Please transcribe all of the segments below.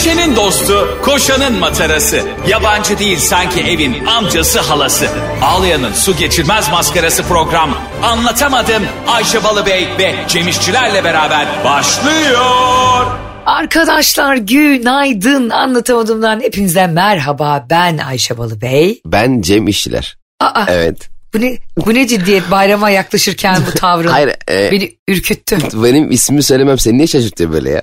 Ayşe'nin dostu, koşanın matarası. Yabancı değil sanki evin amcası halası. Ağlayan'ın su geçirmez maskarası program. Anlatamadım Ayşe Balıbey ve Cemişçilerle beraber başlıyor. Arkadaşlar günaydın anlatamadığımdan hepinize merhaba ben Ayşe Balıbey. Ben Cem İşçiler. Aa, Evet. bu ne, bu ne ciddiyet bayrama yaklaşırken bu tavrın Hayır, e- beni ürküttü. Benim ismimi söylemem seni niye şaşırtıyor böyle ya?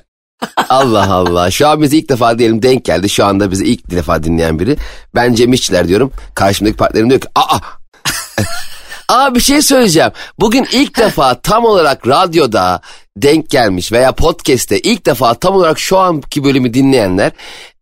Allah Allah. Şu an bize ilk defa diyelim denk geldi. Şu anda bizi ilk defa dinleyen biri. Ben Cem İşçiler diyorum. Karşımdaki partnerim diyor ki aa. Aa bir şey söyleyeceğim. Bugün ilk defa tam olarak radyoda denk gelmiş veya podcast'te ilk defa tam olarak şu anki bölümü dinleyenler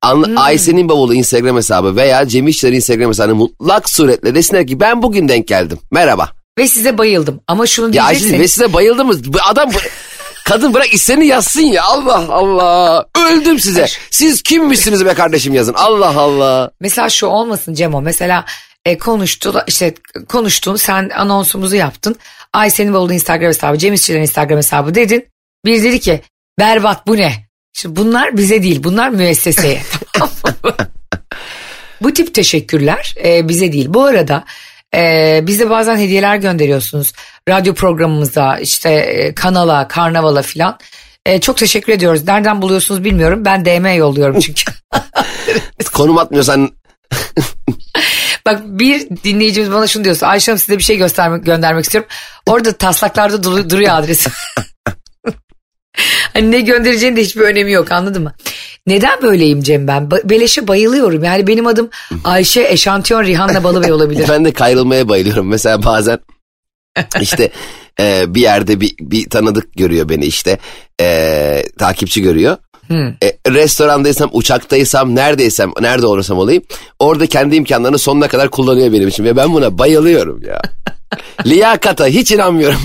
Anla, Ayşe'nin bavulu Instagram hesabı veya Cem İşçiler Instagram hesabını mutlak suretle desinler ki ben bugün denk geldim. Merhaba. Ve size bayıldım ama şunu Ya diyeceksiniz. Ayşe ve size bayıldı mı? Bu adam kadın bırak isteni yazsın ya Allah Allah. Öldüm size. Siz kimmişsiniz be kardeşim yazın. Allah Allah. Mesela şu olmasın Cemo mesela e, konuştu işte konuştun sen anonsumuzu yaptın. Ayşe'nin bavulu Instagram hesabı Cem İşçilerin Instagram hesabı dedin. Bir dedi ki berbat bu ne? Şimdi bunlar bize değil bunlar müesseseye. Bu tip teşekkürler e, bize değil. Bu arada e, bize bazen hediyeler gönderiyorsunuz. Radyo programımıza işte e, kanala karnavala filan. E, çok teşekkür ediyoruz. Nereden buluyorsunuz bilmiyorum. Ben DM yolluyorum çünkü. Konum atmıyorsan Bak bir dinleyicimiz bana şunu diyorsa Ayşe Hanım size bir şey göstermek göndermek istiyorum. Orada taslaklarda dur- duruyor adresi. hani ne göndereceğinin de hiçbir önemi yok anladın mı? Neden böyleyim Cem ben? Beleşe bayılıyorum. Yani benim adım Ayşe Eşantiyon Rihanna Balıbey olabilir. ben de kayrılmaya bayılıyorum. Mesela bazen işte e, bir yerde bir, bir tanıdık görüyor beni işte. E, takipçi görüyor. E, restorandaysam, uçaktaysam, neredeysem, nerede olursam olayım. Orada kendi imkanlarını sonuna kadar kullanıyor benim için. Ve ben buna bayılıyorum ya. Liyakata hiç inanmıyorum.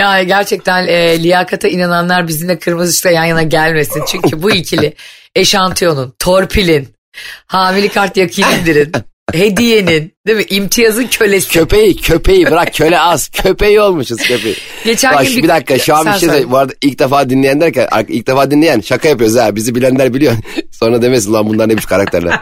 Yani gerçekten e, liyakata inananlar bizimle kırmızı ışıkla yan yana gelmesin. Çünkü bu ikili eşantiyonun, torpilin, hamile kart yakinindirin, hediyenin, değil mi? İmtiyazın kölesi. köpeği, köpeği bırak köle az. Köpeği olmuşuz köpeği. Geçen Bak, gün bir, bir- dakika şu an bir şey söyle. Bu arada ilk defa dinleyen derken ilk defa dinleyen şaka yapıyoruz ha. Bizi bilenler biliyor. Sonra demesin lan bunlar neymiş karakterler.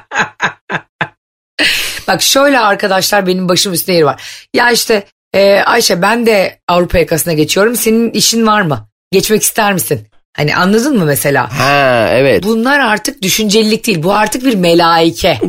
Bak şöyle arkadaşlar benim başım üstüne yeri var. Ya işte e, Ayşe ben de Avrupa yakasına geçiyorum. Senin işin var mı? Geçmek ister misin? Hani anladın mı mesela? ha evet. Bunlar artık düşüncelilik değil. Bu artık bir melaike.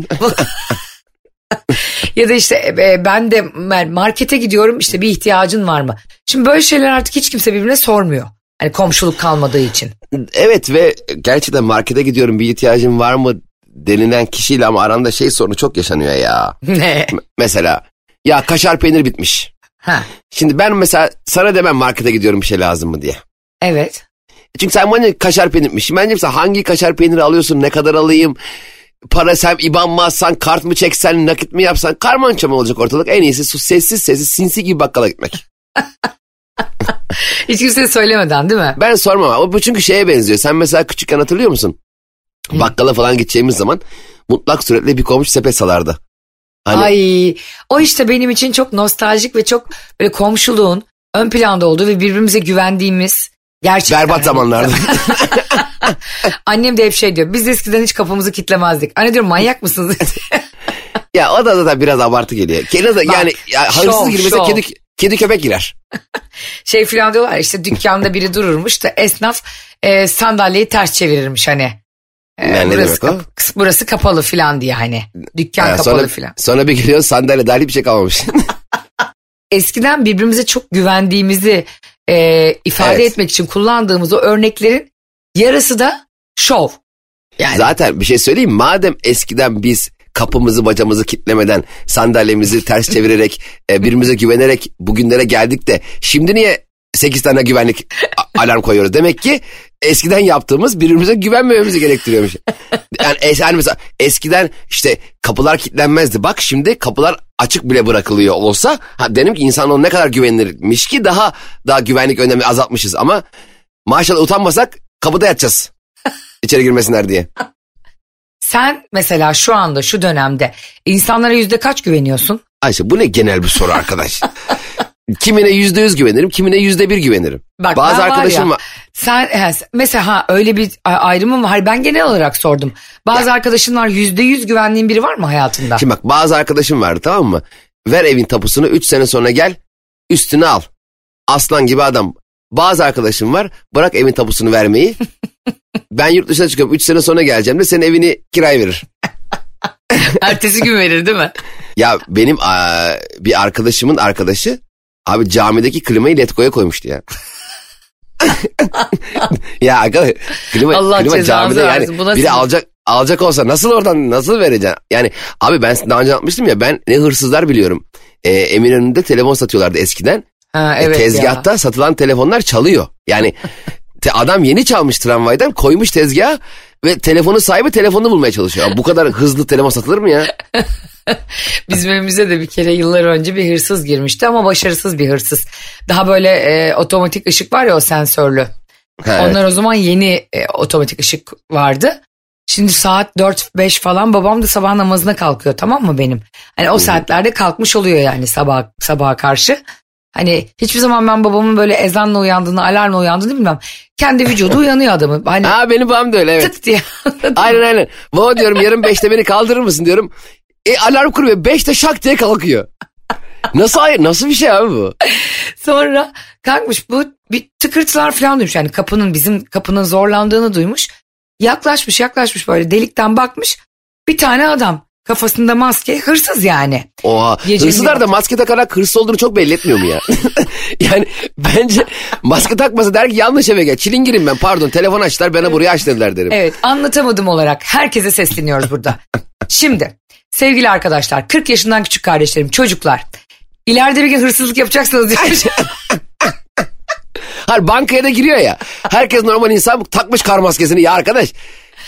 ya da işte e, ben de markete gidiyorum işte bir ihtiyacın var mı? Şimdi böyle şeyler artık hiç kimse birbirine sormuyor. Hani komşuluk kalmadığı için. Evet ve gerçekten markete gidiyorum bir ihtiyacın var mı denilen kişiyle ama aranda şey sorunu çok yaşanıyor ya. Ne? M- mesela ya kaşar peynir bitmiş. Ha, Şimdi ben mesela sana demem markete gidiyorum bir şey lazım mı diye. evet. Çünkü sen bana kaşar peynirmiş. Ben mesela hangi kaşar peyniri alıyorsun ne kadar alayım? Para sen IBAN mı atsan, kart mı çeksen, nakit mi yapsan karmança mı olacak ortalık? En iyisi sus sessiz sessiz sinsi gibi bakkala gitmek. Hiç kimseye söylemeden değil mi? Ben sormam ama bu çünkü şeye benziyor. Sen mesela küçükken hatırlıyor musun? Bakkala falan gideceğimiz zaman mutlak suretle bir komşu sepet salardı. Hani Ay o işte benim için çok nostaljik ve çok böyle komşuluğun ön planda olduğu ve birbirimize güvendiğimiz gerçekten. berbat zamanlarda. Annem de hep şey diyor biz eskiden hiç kapımızı kitlemezdik. Anne diyorum manyak mısınız? ya o da zaten biraz abartı geliyor. Kedi Bak, yani ya, hırsız girmese kedi, kedi köpek girer. şey falan diyorlar işte dükkanda biri dururmuş da esnaf e, sandalyeyi ters çevirirmiş hani. Yani ne burası, kap- burası kapalı falan diye hani. Dükkan Ha, kapalı sonra, falan. sonra bir geliyor sandalye dahil bir şey kalmamış. Eskiden birbirimize çok güvendiğimizi e, ifade Evet. etmek için kullandığımız o örneklerin yarısı da şov. Yani Zaten bir şey söyleyeyim madem eskiden biz kapımızı bacamızı kitlemeden sandalyemizi ters çevirerek e, birbirimize güvenerek bugünlere geldik de şimdi niye 8 tane güvenlik alarm koyuyoruz? Demek ki eskiden yaptığımız birbirimize güvenmememizi gerektiriyormuş. Yani, yani mesela eskiden işte kapılar kilitlenmezdi. Bak şimdi kapılar açık bile bırakılıyor olsa ha dedim ki insan ne kadar güvenilirmiş ki daha daha güvenlik önlemi azaltmışız ama maşallah utanmasak kapıda yatacağız. İçeri girmesinler diye. sen mesela şu anda şu dönemde insanlara yüzde kaç güveniyorsun? Ayşe bu ne genel bir soru arkadaş. kimine yüzde yüz güvenirim, kimine yüzde bir güvenirim. Bak, Bazı ben var arkadaşım ya, var. Sen he, mesela ha öyle bir a- ayrımı var. Ben genel olarak sordum. Bazı arkadaşın var yüzde yüz güvenliğin biri var mı hayatında? Şimdi bak bazı arkadaşım vardı tamam mı? Ver evin tapusunu 3 sene sonra gel üstüne al. Aslan gibi adam. Bazı arkadaşım var bırak evin tapusunu vermeyi. ben yurt dışına çıkıyorum 3 sene sonra geleceğim de senin evini kiraya verir. Ertesi gün verir değil mi? Ya benim aa, bir arkadaşımın arkadaşı abi camideki klimayı Letgo'ya koymuştu ya. ya aga, klima, Allah klima camide yani versin. Bu nasıl biri bir- alacak alacak olsa nasıl oradan nasıl vereceksin? Yani abi ben daha önce anlatmıştım ya ben ne hırsızlar biliyorum. Ee, Eminönü'nde telefon satıyorlardı eskiden. Ha, E, evet tezgahta satılan telefonlar çalıyor. Yani te- adam yeni çalmış tramvaydan koymuş tezgaha ve telefonun sahibi telefonunu bulmaya çalışıyor. Bu kadar hızlı telefon satılır mı ya? Bizim evimize de bir kere yıllar önce bir hırsız girmişti ama başarısız bir hırsız. Daha böyle e, otomatik ışık var ya o sensörlü. Ha, evet. Onlar o zaman yeni e, otomatik ışık vardı. Şimdi saat 4-5 falan babam da sabah namazına kalkıyor tamam mı benim? Hani o saatlerde kalkmış oluyor yani sabah sabaha karşı. Hani hiçbir zaman ben babamın böyle ezanla uyandığını, alarmla uyandığını bilmem. Kendi vücudu uyanıyor adamın. Hani Ha benim babam da öyle evet. tık diye. aynen aynen. Baba diyorum yarın beşte beni kaldırır mısın diyorum. E alarm kuruyor. Beşte şak diye kalkıyor. Nasıl hayır? Nasıl bir şey abi bu? Sonra kalkmış bu bir tıkırtılar falan duymuş. Yani kapının bizim kapının zorlandığını duymuş. Yaklaşmış yaklaşmış böyle delikten bakmış. Bir tane adam kafasında maske hırsız yani. Oha. Gecenin Hırsızlar da maske takarak hırsız olduğunu çok belli etmiyor mu ya? yani bence maske takmasa der ki yanlış eve gel. Çilingirim ben pardon telefon açtılar bana buraya aç dediler derim. Evet anlatamadım olarak herkese sesleniyoruz burada. Şimdi sevgili arkadaşlar 40 yaşından küçük kardeşlerim çocuklar. İleride bir gün hırsızlık yapacaksınız diyormuş. Hayır bankaya da giriyor ya. Herkes normal insan takmış kar maskesini. Ya arkadaş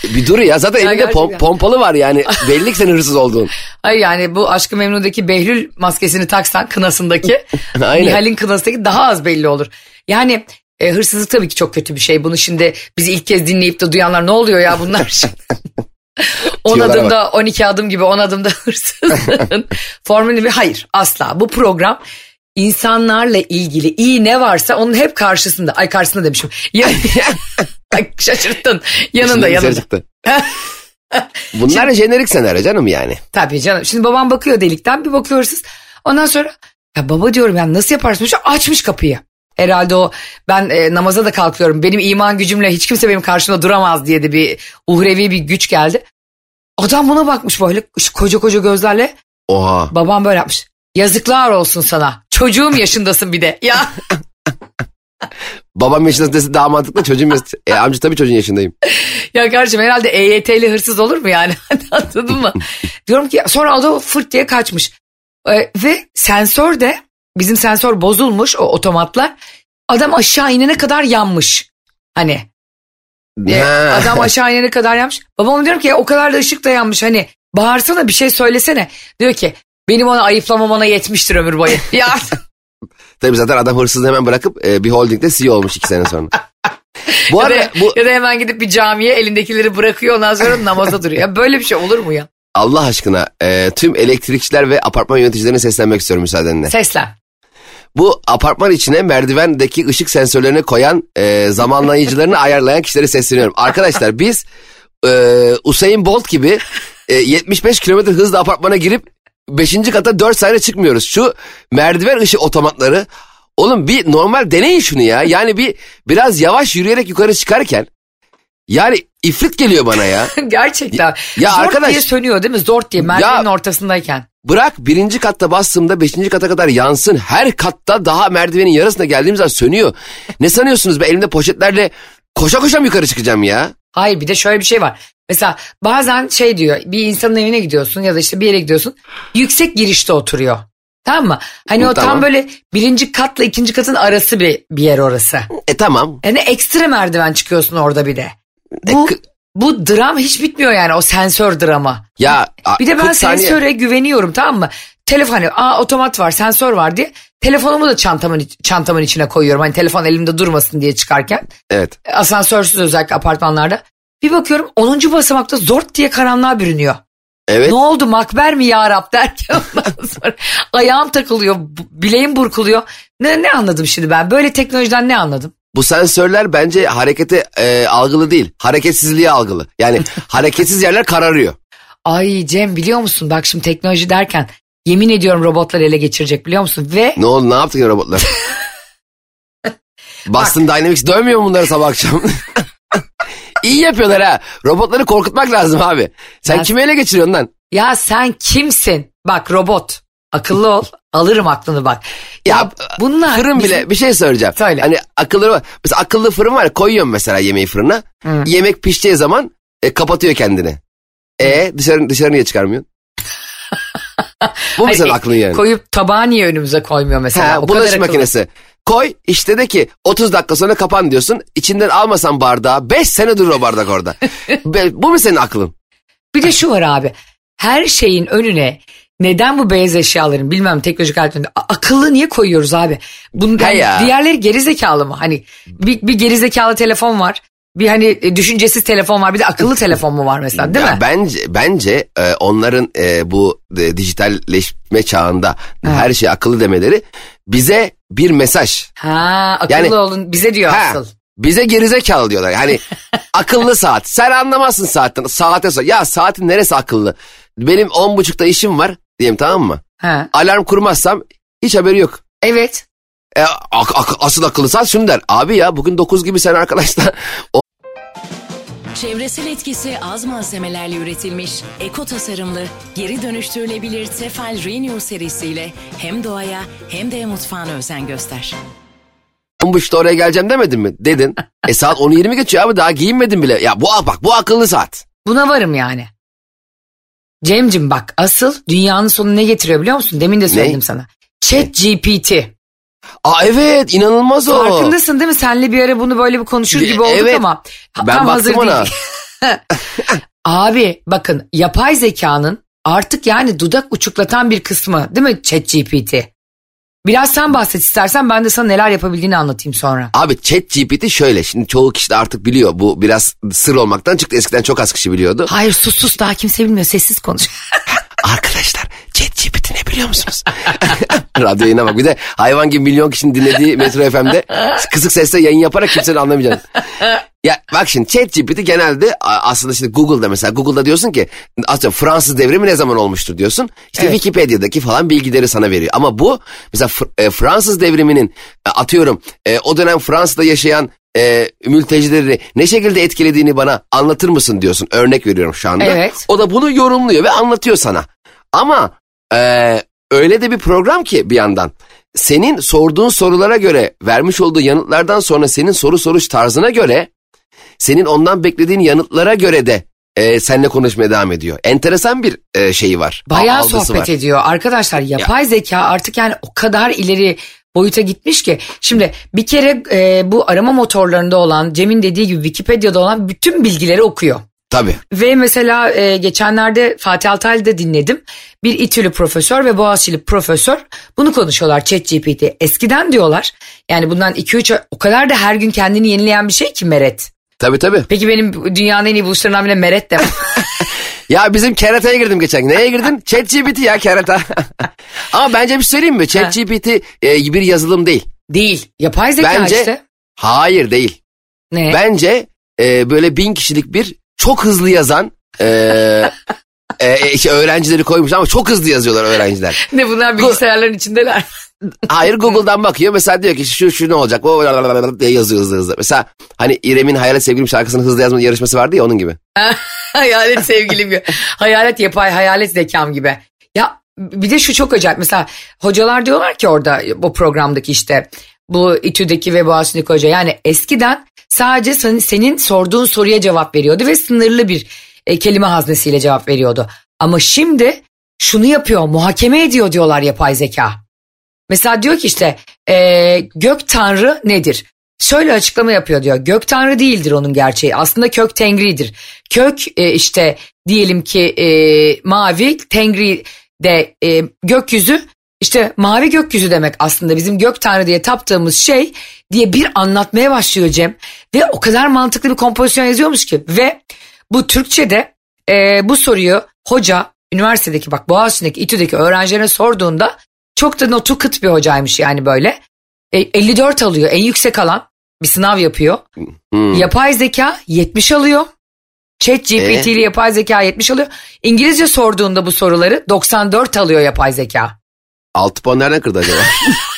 bir dur ya zaten elinde pom- pompalı var yani. Belli ki senin hırsız olduğun. Ay yani bu Aşkı Memnu'daki Behlül maskesini taksan kınasındaki. Nihal'in kınasındaki daha az belli olur. Yani e, hırsızlık tabii ki çok kötü bir şey. Bunu şimdi bizi ilk kez dinleyip de duyanlar ne oluyor ya bunlar? 10 Diyorlar adımda 12 adım gibi 10 adımda hırsızlığın formülü bir hayır asla. Bu program insanlarla ilgili iyi ne varsa onun hep karşısında. Ay karşısında demişim. Ya, Ay, şaşırttın. Yanında Şimdi yanında. Bunlar jenerik senaryo canım yani. Tabii canım. Şimdi babam bakıyor delikten bir bakıyor hırsız. Ondan sonra ya baba diyorum ya nasıl yaparsın? Şu açmış kapıyı. Herhalde o ben e, namaza da kalkıyorum. Benim iman gücümle hiç kimse benim karşımda duramaz diye de bir uhrevi bir güç geldi. Adam buna bakmış böyle şu koca koca gözlerle. Oha. Babam böyle yapmış. Yazıklar olsun sana. Çocuğum yaşındasın bir de. Ya Babam yaşında dese daha mantıklı çocuğum yaşında. E, amca tabii çocuğun yaşındayım. ya kardeşim herhalde EYT'li hırsız olur mu yani? Anladın mı? Diyorum ki sonra o da fırt diye kaçmış. Ee, ve sensör de bizim sensör bozulmuş o otomatlar. Adam aşağı inene kadar yanmış. Hani e, adam aşağı inene kadar yanmış. Babama diyorum ki o kadar da ışık da yanmış hani bağırsana bir şey söylesene. Diyor ki benim ona ayıplamam ona yetmiştir ömür boyu. ya Tabii zaten adam hırsızı hemen bırakıp e, bir holdingde CEO olmuş iki sene sonra. Bu ya, arada da, bu ya da hemen gidip bir camiye elindekileri bırakıyor ondan sonra namaza duruyor. Ya böyle bir şey olur mu ya? Allah aşkına e, tüm elektrikçiler ve apartman yöneticilerine seslenmek istiyorum müsaadenle. Seslen. Bu apartman içine merdivendeki ışık sensörlerini koyan e, zamanlayıcılarını ayarlayan kişilere sesleniyorum. Arkadaşlar biz e, Usain Bolt gibi e, 75 kilometre hızla apartmana girip 5. kata 4 saniye çıkmıyoruz. Şu merdiven ışık otomatları oğlum bir normal deneyin şunu ya. Yani bir biraz yavaş yürüyerek yukarı çıkarken yani ifrit geliyor bana ya. Gerçekten. Ya Zort arkadaş- diye sönüyor değil mi? Zort diye merdivenin ortasındayken. Bırak birinci katta bastığımda beşinci kata kadar yansın. Her katta daha merdivenin yarısına geldiğimiz zaman sönüyor. Ne sanıyorsunuz be elimde poşetlerle koşa koşa mı yukarı çıkacağım ya? Hayır bir de şöyle bir şey var. Mesela bazen şey diyor bir insanın evine gidiyorsun ya da işte bir yere gidiyorsun. Yüksek girişte oturuyor. Tamam mı? Hani o tam Tamam. böyle birinci katla ikinci katın arası bir, bir yer orası. E tamam. Yani ekstra merdiven çıkıyorsun orada bir de. Bu, E, kı- bu dram hiç bitmiyor yani o sensör dramı. Ya a- Bir de ben 40 saniye- sensöre güveniyorum tamam mı? Telefon hani aa otomat var sensör var diye telefonumu da çantamın iç- çantamın içine koyuyorum. Hani telefon elimde durmasın diye çıkarken. Evet. Asansörsüz özellikle apartmanlarda. Bir bakıyorum 10. basamakta zort diye karanlığa bürünüyor. Evet. Ne oldu makber mi ya Rab derken ondan sonra ayağım takılıyor, bileğim burkuluyor. Ne, ne anladım şimdi ben? Böyle teknolojiden ne anladım? bu sensörler bence harekete e, algılı değil. Hareketsizliğe algılı. Yani hareketsiz yerler kararıyor. Ay Cem biliyor musun bak şimdi teknoloji derken yemin ediyorum robotlar ele geçirecek biliyor musun? Ve Ne oldu ne yaptın ya robotlar? Boston Dynamics dövmüyor mu bunları sabah akşam? İyi yapıyorlar ha. Robotları korkutmak lazım abi. Sen Ya- kimi ele geçiriyorsun lan? ya sen kimsin? Bak robot akıllı ol alırım aklını bak. Ya, Ya, bunlar Fırın bizim- bile bir şey söyleyeceğim. Söyle. Hani akıllı. Mesela akıllı fırın var ya koyuyorum mesela yemeği fırına. Hı. Yemek pişeceği zaman e, kapatıyor kendini. E dışarı, dışarı niye çıkarmıyorsun? Bu senin e, aklın yani? Koyup tabağı niye önümüze koymuyor mesela? Ha, O bulaşık makinesi. Koy işte de ki 30 dakika sonra kapan diyorsun. İçinden almasan bardağı 5 sene durur o bardak orada. Bu mu senin aklın? Bir de şu var abi. Her şeyin önüne neden bu beyaz eşyaların bilmem teknolojik aletlerinde akıllı niye koyuyoruz abi? He ya. diğerleri gerizekalı mı? Hani bir, bir gerizekalı telefon var. Bir hani e, düşüncesiz telefon var. Bir de akıllı telefon mu var mesela değil Ya mi? Bence bence e, onların e, bu e, dijitalleşme çağında her şey akıllı demeleri bize bir mesaj. Ha akıllı Yani- olun bize diyor Ha, asıl. bize gerizekalı diyorlar. Yani akıllı saat. Sen anlamazsın saatten. Saate sor. Ya saatin neresi akıllı? Benim on buçukta işim var diyeyim tamam mı? Ha. Alarm kurmazsam hiç haberi yok. Evet. E, ak- ak- asıl akıllı saat şunu der. Abi ya bugün 9 gibi sen arkadaşlar. Çevresel etkisi az malzemelerle üretilmiş, eko tasarımlı, geri dönüştürülebilir Tefal Renew serisiyle hem doğaya hem de mutfağına özen göster. 10 buçukta oraya geleceğim demedin mi? Dedin. E saat 10.20 geçiyor abi daha giyinmedin bile. Ya bu bak bu akıllı saat. Buna varım yani. Cemcim bak asıl dünyanın sonu ne getiriyor biliyor musun? Demin de söyledim Ne? sana. Chat GPT. Aa evet inanılmaz o. Farkındasın değil mi? Senle bir ara bunu böyle bir konuşur gibi olduk evet. ama Ben tam hazır ona. Abi bakın yapay zekanın artık yani dudak uçuklatan bir kısmı değil mi Chat GPT? Biraz sen bahset istersen ben de sana neler yapabildiğini anlatayım sonra. Abi chat GPT şöyle şimdi çoğu kişi de artık biliyor bu biraz sır olmaktan çıktı eskiden çok az kişi biliyordu. Hayır sus sus daha kimse bilmiyor sessiz konuş. Arkadaşlar chat GPT ne biliyor musunuz? Radyo yayına bak bir de hayvan gibi milyon kişinin dinlediği Metro FM'de kısık sesle yayın yaparak kimsenin anlamayacağını. Ya bak şimdi chat GPT genelde aslında şimdi Google'da mesela Google'da diyorsun ki atıyorum Fransız devrimi ne zaman olmuştur diyorsun. İşte Evet. Wikipedia'daki falan bilgileri sana veriyor. Ama bu mesela e, Fransız devriminin e, atıyorum e, o dönem Fransa'da yaşayan e, mültecileri ne şekilde etkilediğini bana anlatır mısın diyorsun. Örnek veriyorum şu anda. Evet. O da bunu yorumluyor ve anlatıyor sana. Ama e, öyle de bir program ki bir yandan. Senin sorduğun sorulara göre vermiş olduğu yanıtlardan sonra senin soru soruş tarzına göre senin ondan beklediğin yanıtlara göre de e, seninle konuşmaya devam ediyor. Enteresan bir e, şeyi var. Bayağı sohbet var. ediyor. Arkadaşlar yapay zeka artık yani o kadar ileri boyuta gitmiş ki. Şimdi bir kere e, bu arama motorlarında olan Cem'in dediği gibi Wikipedia'da olan bütün bilgileri okuyor. Tabii. Ve mesela e, geçenlerde Fatih Altaylı'da dinledim. Bir İTÜ'lü profesör ve Boğaziçi'li profesör bunu konuşuyorlar ChatGPT. Eskiden diyorlar yani bundan 2-3 ay o kadar da her gün kendini yenileyen bir şey ki Meret. Tabii tabii. Peki benim dünyanın en iyi buluşlarından bile Meret de. Ya bizim kerataya girdim geçen gün. Neye girdin? ChatGPT ya kerata. Ama bence bir şey söyleyeyim mi? ChatGPT e, bir yazılım değil. Değil. Yapay zeka Bence- işte. Hayır değil. Ne? Bence e, böyle bin kişilik bir çok hızlı yazan e, e, işte öğrencileri koymuş ama çok hızlı yazıyorlar öğrenciler. Ne bunlar bilgisayarların içindeler. Hayır Google'dan bakıyor mesela diyor ki şu şu ne olacak o diye yazıyor hızlı hızlı. Mesela hani İrem'in Hayalet Sevgilim şarkısını hızlı yazma yarışması vardı ya onun gibi. hayalet sevgilim gibi. Hayalet yapay hayalet zekam gibi. Ya bir de şu çok acayip. Mesela hocalar diyorlar ki orada bu programdaki işte bu İTÜ'deki ve Boğaziçi'ndeki hoca. Yani eskiden sadece senin, sorduğun soruya cevap veriyordu ve sınırlı bir e, kelime haznesiyle cevap veriyordu. Ama şimdi şunu yapıyor muhakeme ediyor diyorlar yapay zeka. Mesela diyor ki işte e, gök tanrı nedir? Şöyle açıklama yapıyor diyor. Gök tanrı değildir onun gerçeği. Aslında kök tengridir. Kök e, işte diyelim ki e, mavi tengri de e, gökyüzü işte mavi gökyüzü demek aslında bizim gök tanrı diye taptığımız şey diye bir anlatmaya başlıyor Cem. Ve o kadar mantıklı bir kompozisyon yazıyormuş ki. Ve bu Türkçe'de e, bu soruyu hoca üniversitedeki bak Boğaziçi'ndeki İTÜ'deki öğrencilerine sorduğunda çok da notu kıt bir hocaymış yani böyle. E, 54 alıyor en yüksek alan bir sınav yapıyor. Hmm. Yapay zeka 70 alıyor. Chat GPT Ee? ile yapay zeka 70 alıyor. İngilizce sorduğunda bu soruları 94 alıyor yapay zeka. Altı puan nereden kırdı acaba?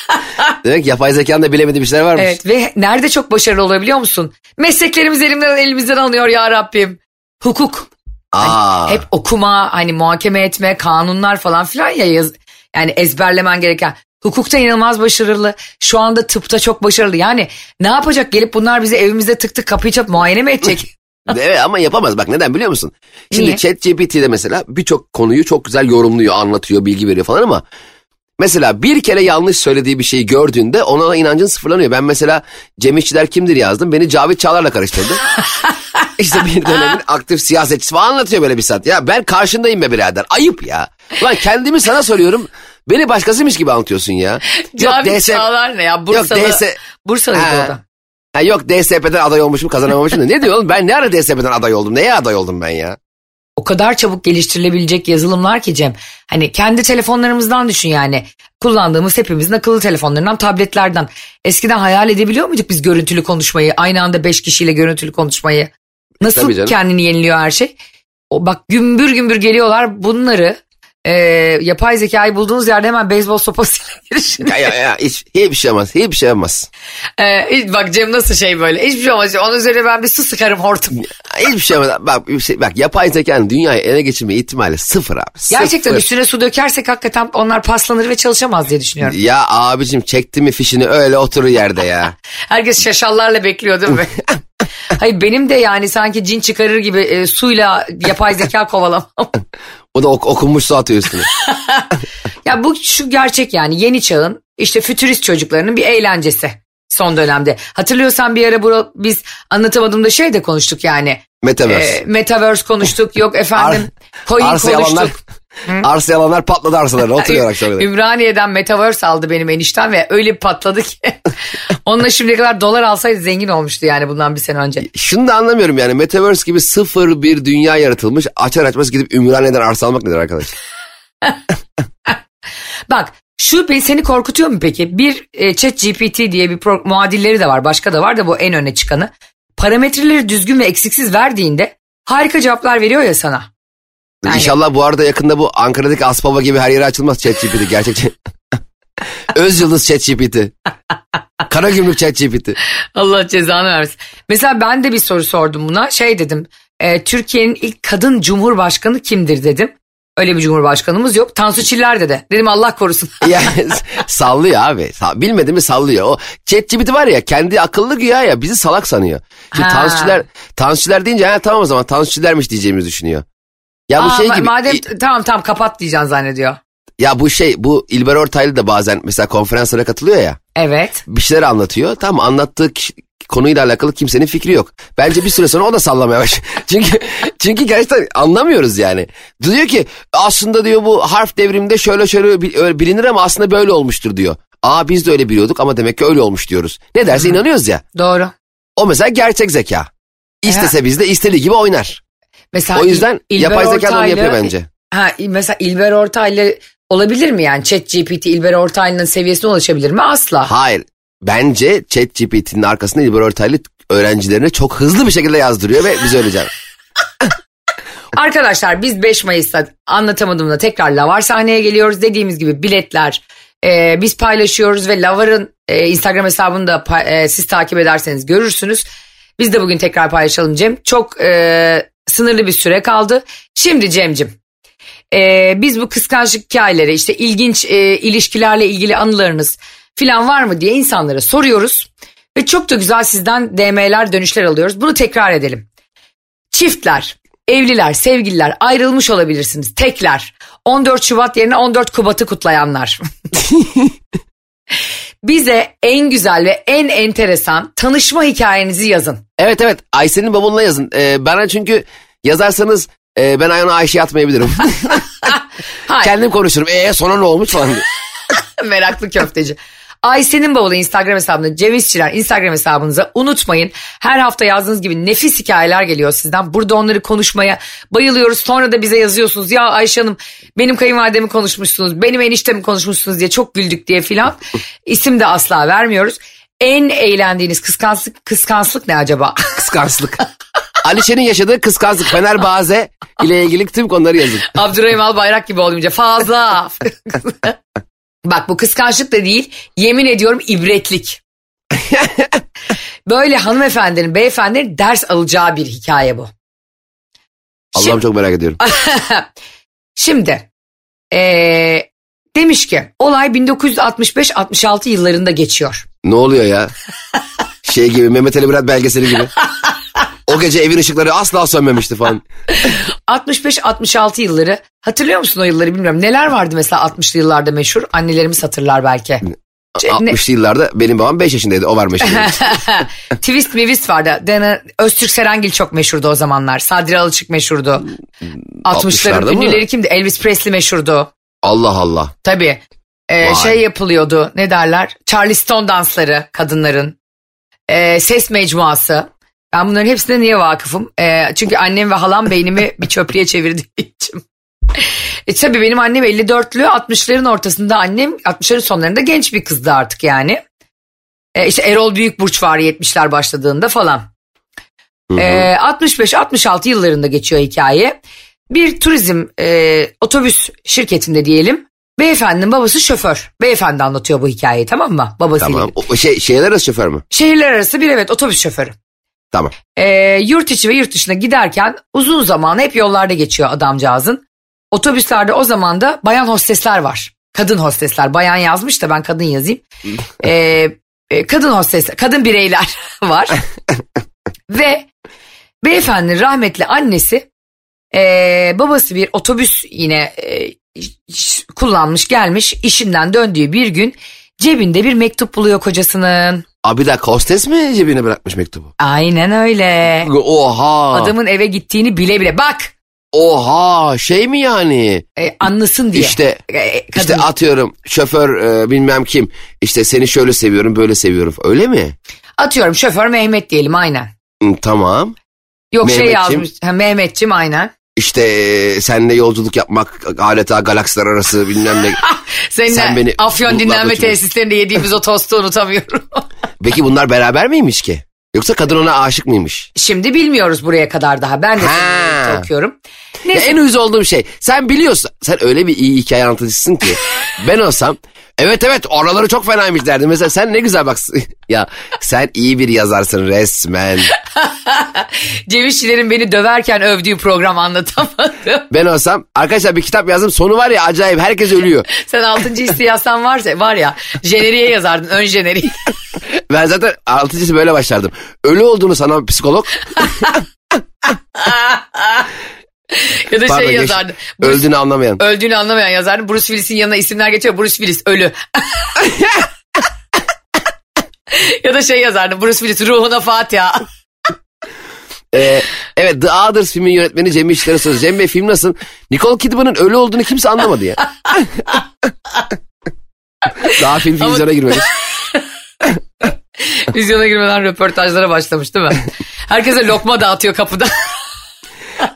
Demek yapay zekanın da bilemediği bir şeyler varmış. Evet ve nerede çok başarılı oluyor biliyor musun? Mesleklerimiz elimden elimizden alınıyor ya Rabbim. Hukuk. Aa, Hep okuma, hani muhakeme etme, kanunlar falan filan ya yaz, yani ezberlemen gereken. Hukukta inanılmaz başarılı. Şu anda tıpta çok başarılı. Yani ne yapacak? Gelip bunlar bizi evimizde tık tık kapıyı çap muayene mi edecek? Evet ama yapamaz. Bak neden biliyor musun? Şimdi Niye? ChatGPT'de mesela birçok konuyu çok güzel yorumluyor, anlatıyor, bilgi veriyor falan ama mesela bir kere yanlış söylediği bir şeyi gördüğünde ona inancın sıfırlanıyor. Ben mesela Cem İşçiler kimdir yazdım. Beni Cavit Çağlar'la karıştırdı. işte bir dönemin aktif siyasetçisi falan anlatıyor böyle bir saat. Ya ben karşındayım be birader. Ayıp ya. Ulan kendimi sana soruyorum. Beni başkasıymış gibi anlatıyorsun ya. Cavit DS Çağlar ne ya? Bursalı. Yok, DS Bursa'lıydı Ha. o da. Ha yok DSP'den aday olmuşum kazanamamışım da. Ne diyor oğlum ben ne ara DSP'den aday oldum? Neye aday oldum ben ya? O kadar çabuk geliştirilebilecek yazılımlar ki Cem. Hani kendi telefonlarımızdan düşün yani. Kullandığımız hepimizin akıllı telefonlarından, tabletlerden. Eskiden hayal edebiliyor muyduk biz görüntülü konuşmayı? Aynı anda beş kişiyle görüntülü konuşmayı. Nasıl kendini yeniliyor her şey? O bak gümbür gümbür geliyorlar bunları e, yapay zekayı bulduğunuz yerde hemen beyzbol sopasıyla girişin. Ya ya ya hiç, hiçbir şey olmaz. Hiçbir şey olmaz. E, bak Cem nasıl şey böyle hiçbir şey olmaz. Onun üzerine ben bir su sıkarım hortum. Hiçbir şey olmaz. Bak, bir şey, bak yapay zekanın dünyayı ele geçirme ihtimali sıfır abi. Sıfır. Gerçekten üstüne su dökersek hakikaten onlar paslanır ve çalışamaz diye düşünüyorum. Ya abicim çekti mi fişini öyle oturur yerde ya. Herkes şaşallarla bekliyor değil mi? Hayır benim de yani sanki cin çıkarır gibi e, suyla yapay zeka kovalamam. O da ok- okunmuş su atıyor üstüne. ya bu şu gerçek yani yeni çağın işte fütürist çocuklarının bir eğlencesi son dönemde. Hatırlıyorsan bir ara bura, biz anlatamadığımda şey de konuştuk yani. Metaverse. E, metaverse konuştuk yok efendim coin arsa konuştuk. yalanlar, arsa yalanlar patladı arsalarına oturuyor akşam. Ümraniye'den Metaverse aldı benim enişten ve öyle bir patladı ki. Onunla şimdiye kadar dolar alsaydı zengin olmuştu yani bundan bir sene önce. Şunu da anlamıyorum yani Metaverse gibi sıfır bir dünya yaratılmış. Açar açmaz gidip Ümraniye'den arsa almak nedir arkadaş? Bak şu seni korkutuyor mu peki? Bir e, chat GPT diye bir pro- muadilleri de var başka da var da bu en öne çıkanı. Parametreleri düzgün ve eksiksiz verdiğinde harika cevaplar veriyor ya sana. Yani- İnşallah bu arada yakında bu Ankara'daki Aspava gibi her yere açılmaz ChatGPT gerçekten. Öz Yıldız ChatGPT. Karagümrük ChatGPT. Allah cezanı versin. Mesela ben de bir soru sordum buna. Şey dedim e, Türkiye'nin ilk kadın cumhurbaşkanı kimdir dedim. Öyle bir cumhurbaşkanımız yok. Tansu Çiller dedi. Dedim Allah korusun. Yani sallıyor abi. Bilmedi mi sallıyor. O ChatGPT var ya kendi akıllı güya ya bizi salak sanıyor. Şimdi Ha. Tansuçiler, Tansuçiler deyince ha, tamam o zaman Tansuçilermiş diyeceğimizi düşünüyor. Ya bu Aa, şey ma- gibi. Madem i- tamam tamam kapat diyeceksin zannediyor. Ya bu şey bu İlber Ortaylı da bazen mesela konferanslara katılıyor ya. Evet. Bir şeyler anlatıyor. Tamam anlattığı kişi- konuyla alakalı kimsenin fikri yok. Bence bir süre sonra o da sallamaya başlıyor. çünkü çünkü gerçekten anlamıyoruz yani. Diyor ki aslında diyor bu harf devriminde şöyle şöyle bil- öyle bilinir ama aslında böyle olmuştur diyor. Aa biz de öyle biliyorduk ama demek ki öyle olmuş diyoruz. Ne derse inanıyoruz ya. Doğru. O mesela gerçek zeka. İstese bizde istediği gibi oynar. Mesela O yüzden İl- İlber yapay zeka da onu Ortaylı- yapıyor bence. Ha, mesela İlber Ortaylı olabilir mi yani? Chat GPT İlber Ortaylı'nın seviyesine ulaşabilir mi? Asla. Hayır. Bence ChatGPT'nin arkasında İlber Ortaylı öğrencilerine çok hızlı bir şekilde yazdırıyor ve biz öylece. Arkadaşlar biz 5 Mayıs'ta anlatamadığımda tekrar Lavar sahneye geliyoruz. Dediğimiz gibi biletler e, biz paylaşıyoruz ve Lavar'ın e, Instagram hesabını da e, siz takip ederseniz görürsünüz. Biz de bugün tekrar paylaşalım Cem. Çok e, sınırlı bir süre kaldı. Şimdi Cem'cim e, biz bu kıskançlık hikayeleri işte ilginç e, ilişkilerle ilgili anılarınız filan var mı diye insanlara soruyoruz. Ve çok da güzel sizden DM'ler dönüşler alıyoruz. Bunu tekrar edelim. Çiftler, evliler, sevgililer ayrılmış olabilirsiniz. Tekler. 14 Şubat yerine 14 Kubat'ı kutlayanlar. Bize en güzel ve en enteresan tanışma hikayenizi yazın. Evet evet Ayşe'nin bavuluna yazın. Ee, bana çünkü yazarsanız e, ben ayağına Ayşe'ye atmayabilirim. Kendim konuşurum. Ee sonra ne olmuş falan diye. meraklı köfteci. Ayşe'nin bavulu Instagram hesabında Cem İşçiler Instagram hesabınıza unutmayın. Her hafta yazdığınız gibi nefis hikayeler geliyor sizden. Burada onları konuşmaya bayılıyoruz. Sonra da bize yazıyorsunuz. Ya Ayşe Hanım benim kayınvalidemi konuşmuşsunuz. Benim eniştemi konuşmuşsunuz diye çok güldük diye filan. İsim de asla vermiyoruz. en eğlendiğiniz kıskançlık kıskançlık ne acaba? Kıskançlık. Alişe'nin yaşadığı kıskançlık Fenerbahçe ile ilgili tüm konuları yazın. Abdurrahim Albayrak gibi olunca fazla. Bak bu kıskançlık da değil yemin ediyorum ibretlik. Böyle hanımefendinin beyefendinin ders alacağı bir hikaye bu. Allah'ım çok merak ediyorum. Şimdi eee, demiş ki olay 1965-66 yıllarında geçiyor. Ne oluyor ya? Şey gibi Mehmet Ali Murat belgeseli gibi. O gece evin ışıkları asla sönmemişti falan. 65-66 yılları hatırlıyor musun o yılları bilmiyorum. Neler vardı mesela 60'lı yıllarda meşhur annelerimiz hatırlar belki. Ce- ne- 60'lı yıllarda benim babam 5 yaşındaydı. O var meşhur. Twist mivist vardı. Dene, Öztürk Serengil çok meşhurdu o zamanlar. Sadri Alıçık meşhurdu. 60'larda 60'ların mı? ünlüleri kimdi? Elvis Presley meşhurdu. Allah Allah. Tabii. Ee, şey yapılıyordu ne derler? Charleston dansları kadınların. Ee, ses mecmuası. Ben bunların hepsine niye vakıfım? Ee, çünkü annem ve halam beynimi bir çöplüğe çevirdiği için. E tabii benim annem 54'lü 60'ların ortasında annem 60'ların sonlarında genç bir kızdı artık yani. E, işte Erol Büyükburç var 70'ler başladığında falan. Hı hı. Ee, 65-66 yıllarında geçiyor hikaye. Bir turizm e, otobüs şirketinde diyelim. Beyefendinin babası şoför. Beyefendi anlatıyor bu hikayeyi tamam mı? Babasıyla. Tamam. O, şey, şehirler arası şoför mü? Şehirler arası bir evet otobüs şoförü. Tamam. Ee, yurt içi ve yurt dışına giderken uzun zamanı hep yollarda geçiyor adamcağızın. Otobüslerde o zaman da bayan hostesler var. Kadın hostesler. Bayan yazmış da ben kadın yazayım. Ee, e, kadın hostes, kadın bireyler var. ve beyefendinin rahmetli annesi ee, babası bir otobüs yine e, kullanmış gelmiş işinden döndüğü bir gün cebinde bir mektup buluyor kocasının. Abi bir dakika hostes mi cebine bırakmış mektubu? Aynen öyle. Oha. Adamın eve gittiğini bile bile bak Oha şey mi yani? e, anlasın diye. İşte E, kadın, işte atıyorum şoför e, bilmem kim işte seni şöyle seviyorum böyle seviyorum öyle mi? atıyorum şoför Mehmet diyelim aynen. Hı, tamam. Yok şey yazmış ha, Mehmetçim aynen. İşte e, seninle yolculuk yapmak adeta galaksiler arası bilmem ne. Seninle Sen beni Afyon dinlenme uçurma. tesislerinde yediğimiz o tostu unutamıyorum. Peki bunlar beraber miymiş ki? Yoksa kadın ona aşık mıymış? Şimdi bilmiyoruz buraya kadar daha. Ben de Ha. seninle Ya Neyse en uyuz olduğum şey. Sen biliyorsun. Sen öyle bir iyi hikaye anlatıcısın ki. ben olsam evet evet oraları çok fenaymış derdim. Mesela sen ne güzel bak. ya sen iyi bir yazarsın resmen. Cem İşçilerin beni döverken övdüğü program anlatamadım. Ben olsam arkadaşlar bir kitap yazdım. Sonu var ya acayip herkes ölüyor. Sen 6. hissi yazsan varsa var ya jeneriğe yazardın ön jeneriği. Ben zaten altıncısı böyle başlardım. Ölü olduğunu sanan psikolog ya da Pardon, şey geç- yazardın. Bruce- öldüğünü anlamayan. Öldüğünü anlamayan yazardın. Bruce Willis'in yanına isimler geçiyor. Bruce Willis ölü. ya da şey yazardın. Bruce Willis ruhuna Fatiha. Ee, evet The Others filmin yönetmeni Cem İşler'e soruyor. Cem Bey film nasıl? Nicole Kidman'ın ölü olduğunu kimse anlamadı ya. Daha film Ama- vizyona girmemiş. Vizyona girmeden röportajlara başlamış değil mi? Herkese lokma dağıtıyor kapıda.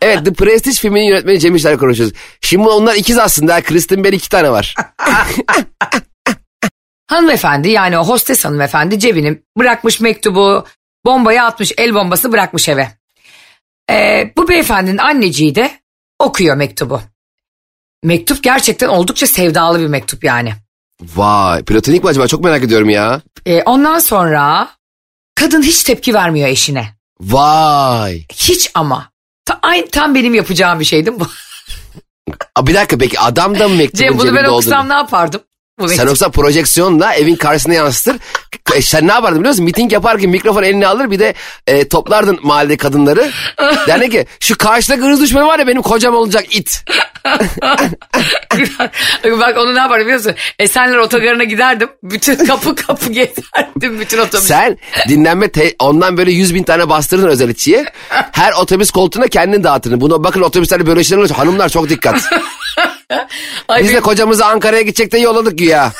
Evet The Prestige filminin yönetmeni Cem İşler konuşuyoruz. Şimdi onlar ikiz aslında. Kristen Bell iki tane var. hanımefendi yani o hostes hanımefendi cebini bırakmış mektubu bombayı atmış el bombası bırakmış eve. Ee, bu beyefendinin anneciği de okuyor mektubu. Mektup gerçekten oldukça sevdalı bir mektup yani. Vay platonik mi acaba? Çok merak ediyorum ya. Ee, ondan sonra kadın hiç tepki vermiyor eşine. Vay. Hiç ama. Ta, aynı, tam benim yapacağım bir şeydi bu. Bir dakika peki adam da mı mektubun Cem bunu ben cebinde okusam olduğunu? ne yapardım? Mektup. olsa projeksiyonla evin karşısına yansıtır. E, sen ne yapardın biliyor musun? Miting yaparken mikrofon eline alır bir de e, toplardın mahallede kadınları. Derdi ki şu karşıdaki hırs düşmanı var ya benim kocam olacak it. Bak onu ne yapardım biliyor musun? Esenler otogarına giderdim. Bütün kapı kapı gezerdim bütün otobüs. Sen dinlenme te- ondan böyle yüz bin tane bastırdın özel içiye. Her otobüs koltuğuna kendin dağıtırdın. Buna bakın otobüslerde böyle şeyler oluyor. Hanımlar çok dikkat. Ay, Biz de kocamızı Ankara'ya gidecek de yolladık güya.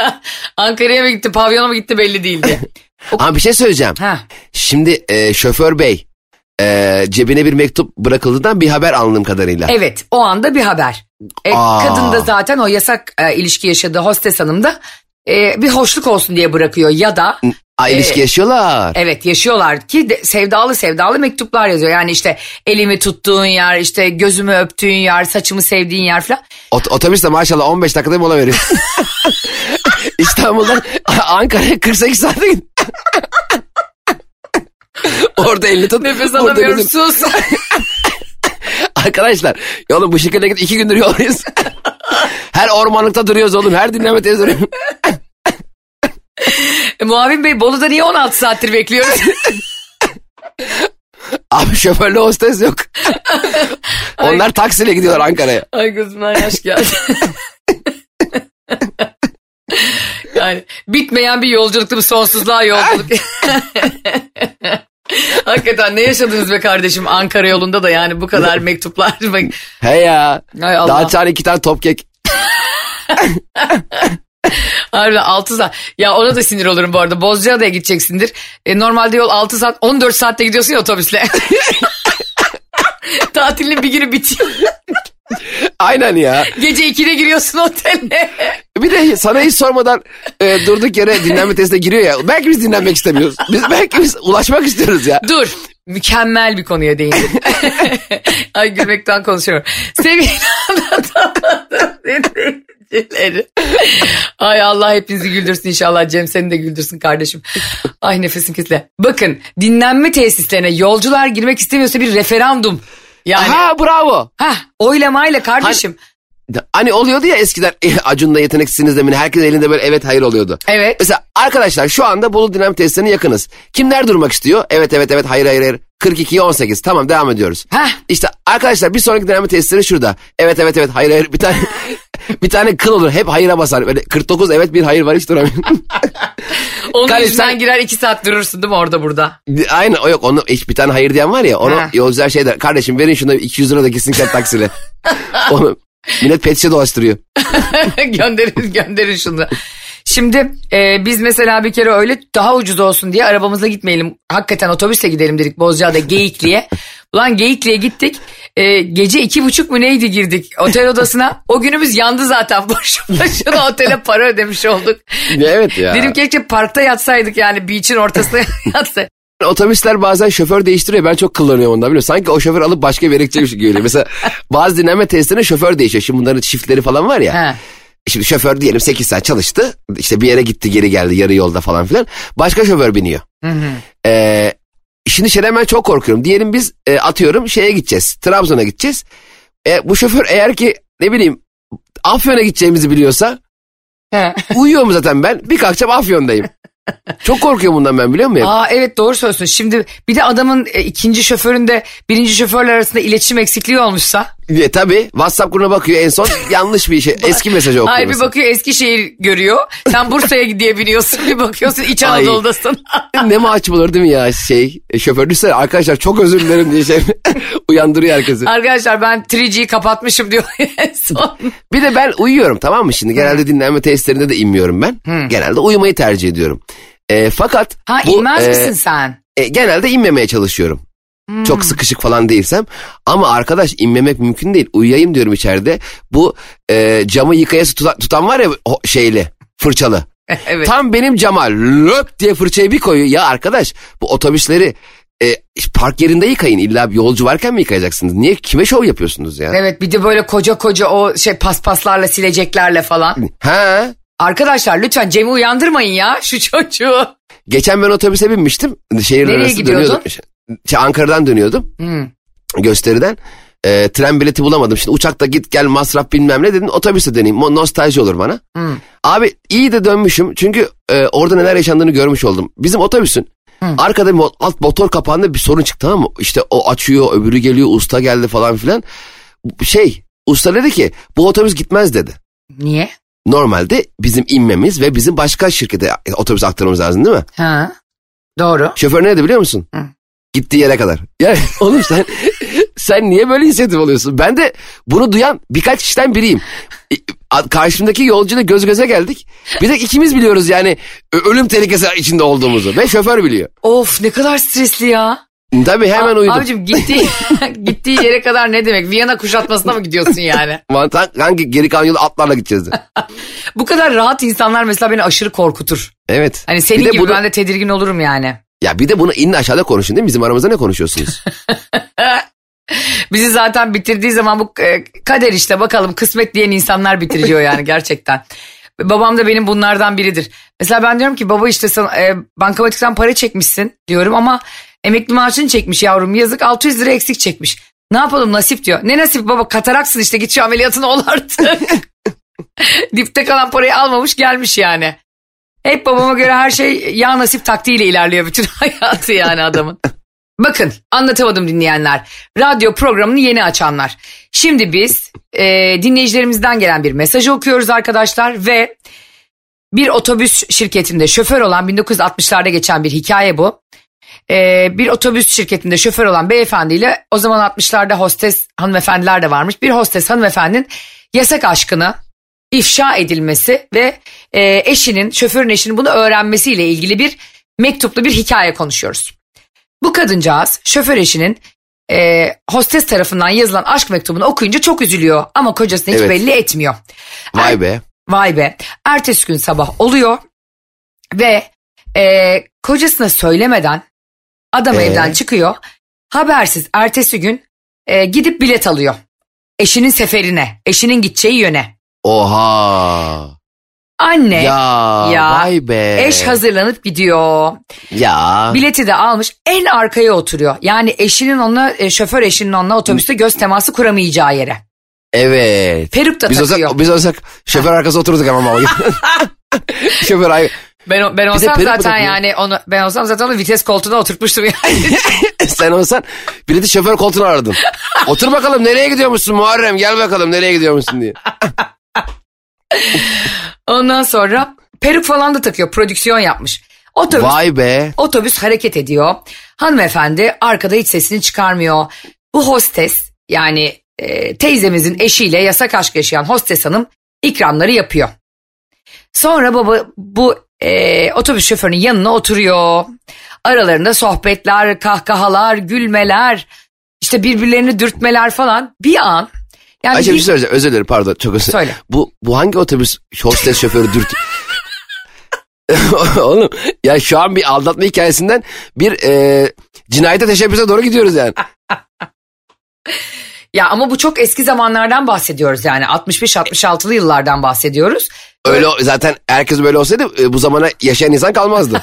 Ankara'ya mı gitti, pavyona mı gitti belli değildi. Ama bir şey söyleyeceğim. ha. Şimdi e, şoför bey e, cebine bir mektup bırakıldığından bir haber anladığım kadarıyla. Evet, o anda bir haber. E, Aa. kadın da zaten o yasak e, ilişki yaşadığı hostes hanım da e, bir hoşluk olsun diye bırakıyor ya da Aa, ilişki yaşıyorlar. Evet yaşıyorlar ki de, sevdalı sevdalı mektuplar yazıyor. Yani işte elimi tuttuğun yer, işte gözümü öptüğün yer, saçımı sevdiğin yer falan. Ot- otobüste maşallah 15 dakikada mola veriyor. İstanbul'dan Ankara'ya 48 saate git. Orada elini tut. Nefes burada alamıyorum gözün- sus. Arkadaşlar ya oğlum bu şekilde git iki gündür yoldayız. her ormanlıkta duruyoruz oğlum. Her dinleme duruyor. E, Muavin Bey Bolu'da niye 16 saattir bekliyoruz? Abi şoförlü hostes yok. Onlar taksiyle gidiyorlar Ankara'ya. Ay gözümden yaş geldi. yani bitmeyen bir yolculuktu bu sonsuzluğa yolculuk. Hakikaten ne yaşadınız be kardeşim Ankara yolunda da yani bu kadar mektuplar. He ya. Hay Allah. Daha çağır iki tane top kek. Harbiden 6 saat. Ya ona da sinir olurum bu arada. Bozcaada'ya gideceksindir. E, normalde yol 6 saat 14 saatte gidiyorsun ya otobüsle. Tatilin bir günü bitiyor. Aynen ya. Gece 2'de giriyorsun otele. Bir de sana hiç sormadan e, durduk yere dinlenme testine giriyor ya. Belki biz dinlenmek istemiyoruz. Biz belki biz ulaşmak istiyoruz ya. Dur. Mükemmel bir konuya değindin. Ay gülmekten konuşuyorum. Sevgili anlatamadım dinleyicileri. Ay Allah hepinizi güldürsün inşallah. Cem seni de güldürsün kardeşim. Ay nefesim kesildi. Bakın dinlenme tesislerine yolcular girmek istemiyorsa bir referandum. Yani Ha bravo. ha oylamayla kardeşim. Hani oluyordu ya eskiden e, Acun'da yeteneksizsiniz demin herkes elinde böyle evet hayır oluyordu. Evet. Mesela arkadaşlar şu anda Bolu Dinamo Tesislerine yakınız. Kimler durmak istiyor? Evet evet evet hayır hayır hayır. 42 18 tamam devam ediyoruz. Heh. İşte arkadaşlar bir sonraki dinamo tesisleri şurada. Evet evet evet hayır hayır bir tane bir tane kıl olur hep hayıra basar. Böyle 49 evet bir hayır var hiç duramıyorum. Onun Kardeşim yüzünden sen- girer iki saat durursun değil mi orada burada? Aynen o yok onu hiç bir tane hayır diyen var ya onu Ha. yolcular şey der. Kardeşim verin şuna 200 lira da gitsin kent taksiyle. onu millet pet şişe dolaştırıyor. gönderin gönderin şunu. Şimdi e, biz mesela bir kere öyle daha ucuz olsun diye arabamızla gitmeyelim. Hakikaten otobüsle gidelim dedik Bozcaada Geyikli'ye. Ulan Geyikli'ye gittik. E, gece iki buçuk mu neydi girdik otel odasına. O günümüz yandı zaten. Boşu boşuna otele para ödemiş olduk. evet ya. Dedim keşke parkta yatsaydık yani beach'in ortasına yatsaydık. Otobüsler bazen şoför değiştiriyor. Ben çok kullanıyorum ondan biliyor musun? Sanki o şoför alıp başka bir yere gidecekmiş gibi geliyor. Mesela bazı dinleme testlerinde şoför değişiyor. Şimdi bunların çiftleri falan var ya. He. Şimdi şoför diyelim 8 saat çalıştı. İşte bir yere gitti geri geldi yarı yolda falan filan. Başka şoför biniyor. Ee, şimdi şeyden ben çok korkuyorum. Diyelim biz e, atıyorum şeye gideceğiz. Trabzon'a gideceğiz. E, bu şoför eğer ki ne bileyim Afyon'a gideceğimizi biliyorsa He. uyuyorum zaten ben. Bir kalkacağım Afyon'dayım. Çok korkuyorum bundan ben biliyor musun? Aa evet doğru söylüyorsun. Şimdi bir de adamın e, ikinci şoföründe birinci şoförler arasında iletişim eksikliği olmuşsa. E, tabii WhatsApp grubuna bakıyor en son yanlış bir şey. Eski mesajı okuyor. Hayır bir mesela. bakıyor Eskişehir görüyor. Sen Bursa'ya diye biniyorsun. Bir bakıyorsun İç. Anadolu'dasın. ne mahcup olur değil mi ya şey e, şoför düşünsene arkadaşlar çok özür dilerim diye şey uyandırıyor herkesi. Arkadaşlar ben 3G'yi kapatmışım diyor en son. Bir de ben uyuyorum tamam mı şimdi genelde dinlenme testlerinde de inmiyorum ben. Genelde uyumayı tercih ediyorum. E, fakat Ha bu, inmez e, misin sen? e, genelde inmemeye çalışıyorum. Çok sıkışık falan değilsem. Ama arkadaş inmemek mümkün değil. Uyuyayım diyorum içeride. Bu e, camı yıkayası tutan, tutan var ya o şeyli fırçalı. evet. Tam benim cama lök diye fırçayı bir koyuyor. Ya arkadaş bu otobüsleri e, park yerinde yıkayın. İlla bir yolcu varken mi yıkayacaksınız? Niye kime şov yapıyorsunuz ya? Evet bir de böyle koca koca o şey paspaslarla sileceklerle falan. Ha? Arkadaşlar lütfen Cem'i uyandırmayın ya şu çocuğu. Geçen ben otobüse binmiştim. Şehirler Nereye arası gidiyordun? dönüyordum. Şey, Ankara'dan dönüyordum. Hmm. Gösteriden. E, tren bileti bulamadım. Şimdi uçakta git gel masraf bilmem ne dedim. Otobüse döneyim. Nostalji olur bana. Hmm. Abi iyi de dönmüşüm. Çünkü e, orada neler yaşandığını görmüş oldum. Bizim otobüsün arkada bir alt motor kapağında bir sorun çıktı tamam mı? İşte o açıyor öbürü geliyor usta geldi falan filan. Şey usta dedi ki bu otobüs gitmez dedi. Niye? Normalde bizim inmemiz ve bizim başka şirkete otobüs aktarmamız lazım değil mi? Ha. Doğru. Şoför ne dedi biliyor musun? Hı. Gittiği yere kadar. Yani oğlum sen, sen niye böyle inisiyatif alıyorsun? Ben de bunu duyan birkaç kişiden biriyim. E, a- Karşımdaki yolcuyla göz göze geldik. Bir de ikimiz biliyoruz yani ölüm tehlikesi içinde olduğumuzu ve şoför biliyor. Of ne kadar stresli ya. Tabii hemen uyudum. Abicim gittiği, gittiği yere kadar ne demek? Viyana kuşatmasına mı gidiyorsun yani? Mantan hangi geri kalan yolu atlarla gideceğiz de. Bu kadar rahat insanlar mesela beni aşırı korkutur. Evet. Hani senin gibi bunu- ben de tedirgin olurum yani. Ya bir de bunu inin aşağıda konuşun değil mi? Bizim aramızda ne konuşuyorsunuz? Bizi zaten bitirdiği zaman bu e, kader işte bakalım kısmet diyen insanlar bitiriyor yani gerçekten. Babam da benim bunlardan biridir. Mesela ben diyorum ki baba işte sana, e, bankamatikten para çekmişsin diyorum ama emekli maaşını çekmiş yavrum yazık 600 lira eksik çekmiş. Ne yapalım nasip diyor. Ne nasip baba kataraksın işte git şu ameliyatını ol artık. Dipte kalan parayı almamış gelmiş yani. Hep babama göre her şey ya nasip taktiğiyle ilerliyor bütün hayatı yani adamın. Bakın anlatamadım dinleyenler. Radyo programını yeni açanlar. Şimdi biz e, dinleyicilerimizden gelen bir mesajı okuyoruz arkadaşlar ve bir otobüs şirketinde şoför olan 1960'larda geçen bir hikaye bu. E, bir otobüs şirketinde şoför olan beyefendiyle o zaman 60'larda hostes hanımefendiler de varmış. Bir hostes hanımefendinin yasak aşkını ifşa edilmesi ve e, eşinin şoförün eşinin bunu öğrenmesiyle ilgili bir mektuplu bir hikaye konuşuyoruz. Bu kadıncağız şoför eşinin e, hostes tarafından yazılan aşk mektubunu okuyunca çok üzülüyor ama kocasına hiç Evet. belli etmiyor. Vay be. Vay be. Ertesi gün sabah oluyor ve e, kocasına söylemeden adam Ee? evden çıkıyor. Habersiz ertesi gün e, gidip bilet alıyor. Eşinin seferine, eşinin gideceği yöne. Oha. Anne, Ya, Ya. vay be. eş hazırlanıp gidiyor. Ya. Bileti de almış en arkaya oturuyor. Yani eşinin onunla, e, şoför eşinin onunla otobüste göz teması kuramayacağı yere. Evet. Peruk da Biz takıyor. olsak, biz olsak şoför arkası otururduk ama şoför ay Ben, ben olsam zaten yani onu ben olsam zaten onu vites koltuğuna oturtmuştum yani. sen olsan bileti şoför koltuğuna aradın. Otur bakalım nereye gidiyormuşsun Muharrem gel bakalım nereye gidiyormuşsun diye. Ondan sonra peruk falan da takıyor. Prodüksiyon yapmış. Otobüs, Vay be. otobüs hareket ediyor. Hanımefendi arkada hiç sesini çıkarmıyor. Bu hostes yani e, teyzemizin eşiyle yasak aşk yaşayan hostes hanım ikramları yapıyor. Sonra baba bu e, otobüs şoförünün yanına oturuyor. Aralarında sohbetler, kahkahalar, gülmeler, işte birbirlerini dürtmeler falan. Bir an yani Ayşe bir şey söyleyeceğim özür dilerim pardon çok özür Söyle. Bu, bu hangi otobüs hostes şoförü dürt... Oğlum ya şu an bir aldatma hikayesinden bir e, cinayete teşebbüse doğru gidiyoruz yani. Ya ama bu çok eski zamanlardan bahsediyoruz yani 65-66'lı yıllardan bahsediyoruz. Öyle zaten herkes böyle olsaydı e, bu zamana yaşayan insan kalmazdı.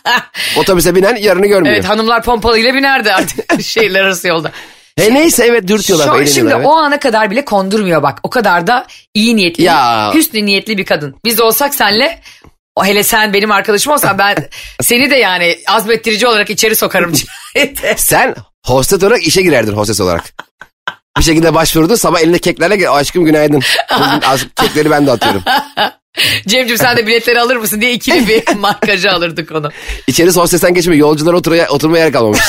Otobüse binen yarını görmüyor. Evet hanımlar pompalıyla binerdi artık şehirler arası yolda. He neyse evet dürtüyorlar. Şu, eğleniyorlar, şimdi evet. o ana kadar bile kondurmuyor bak. O kadar da iyi niyetli, Ya. hüsnü niyetli bir kadın. Biz olsak senle hele sen benim arkadaşım olsan ben seni de yani azmettirici olarak içeri sokarım. Sen hostes olarak işe girerdin hostes olarak. Bir şekilde başvurdu sabah elinde keklerle gel, aşkım günaydın. Bugün az- kekleri ben de atıyorum. Cemcim sen de biletleri alır mısın diye ikili bir markacı alırdık onu. İçeri hostesten geçmiyor yolcular oturmaya, oturmaya yer kalmamış.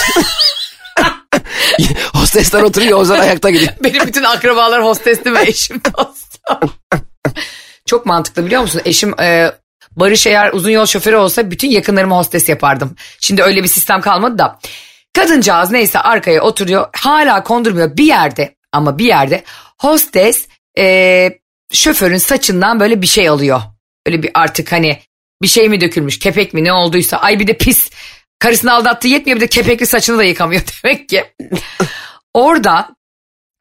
Hostesler oturuyor yolcular ayakta gidiyor. Benim bütün akrabalar hostesti ve eşim dostum. Çok mantıklı biliyor musun? Eşim e, Barış eğer uzun yol şoförü olsa bütün yakınlarımı hostes yapardım. Şimdi öyle bir sistem kalmadı da. Kadıncağız neyse arkaya oturuyor. Hala kondurmuyor bir yerde ama bir yerde hostes e, şoförün saçından böyle bir şey alıyor. Öyle bir artık hani bir şey mi dökülmüş kepek mi ne olduysa. Ay bir de pis karısını aldattığı yetmiyor bir de kepekli saçını da yıkamıyor demek ki. Orada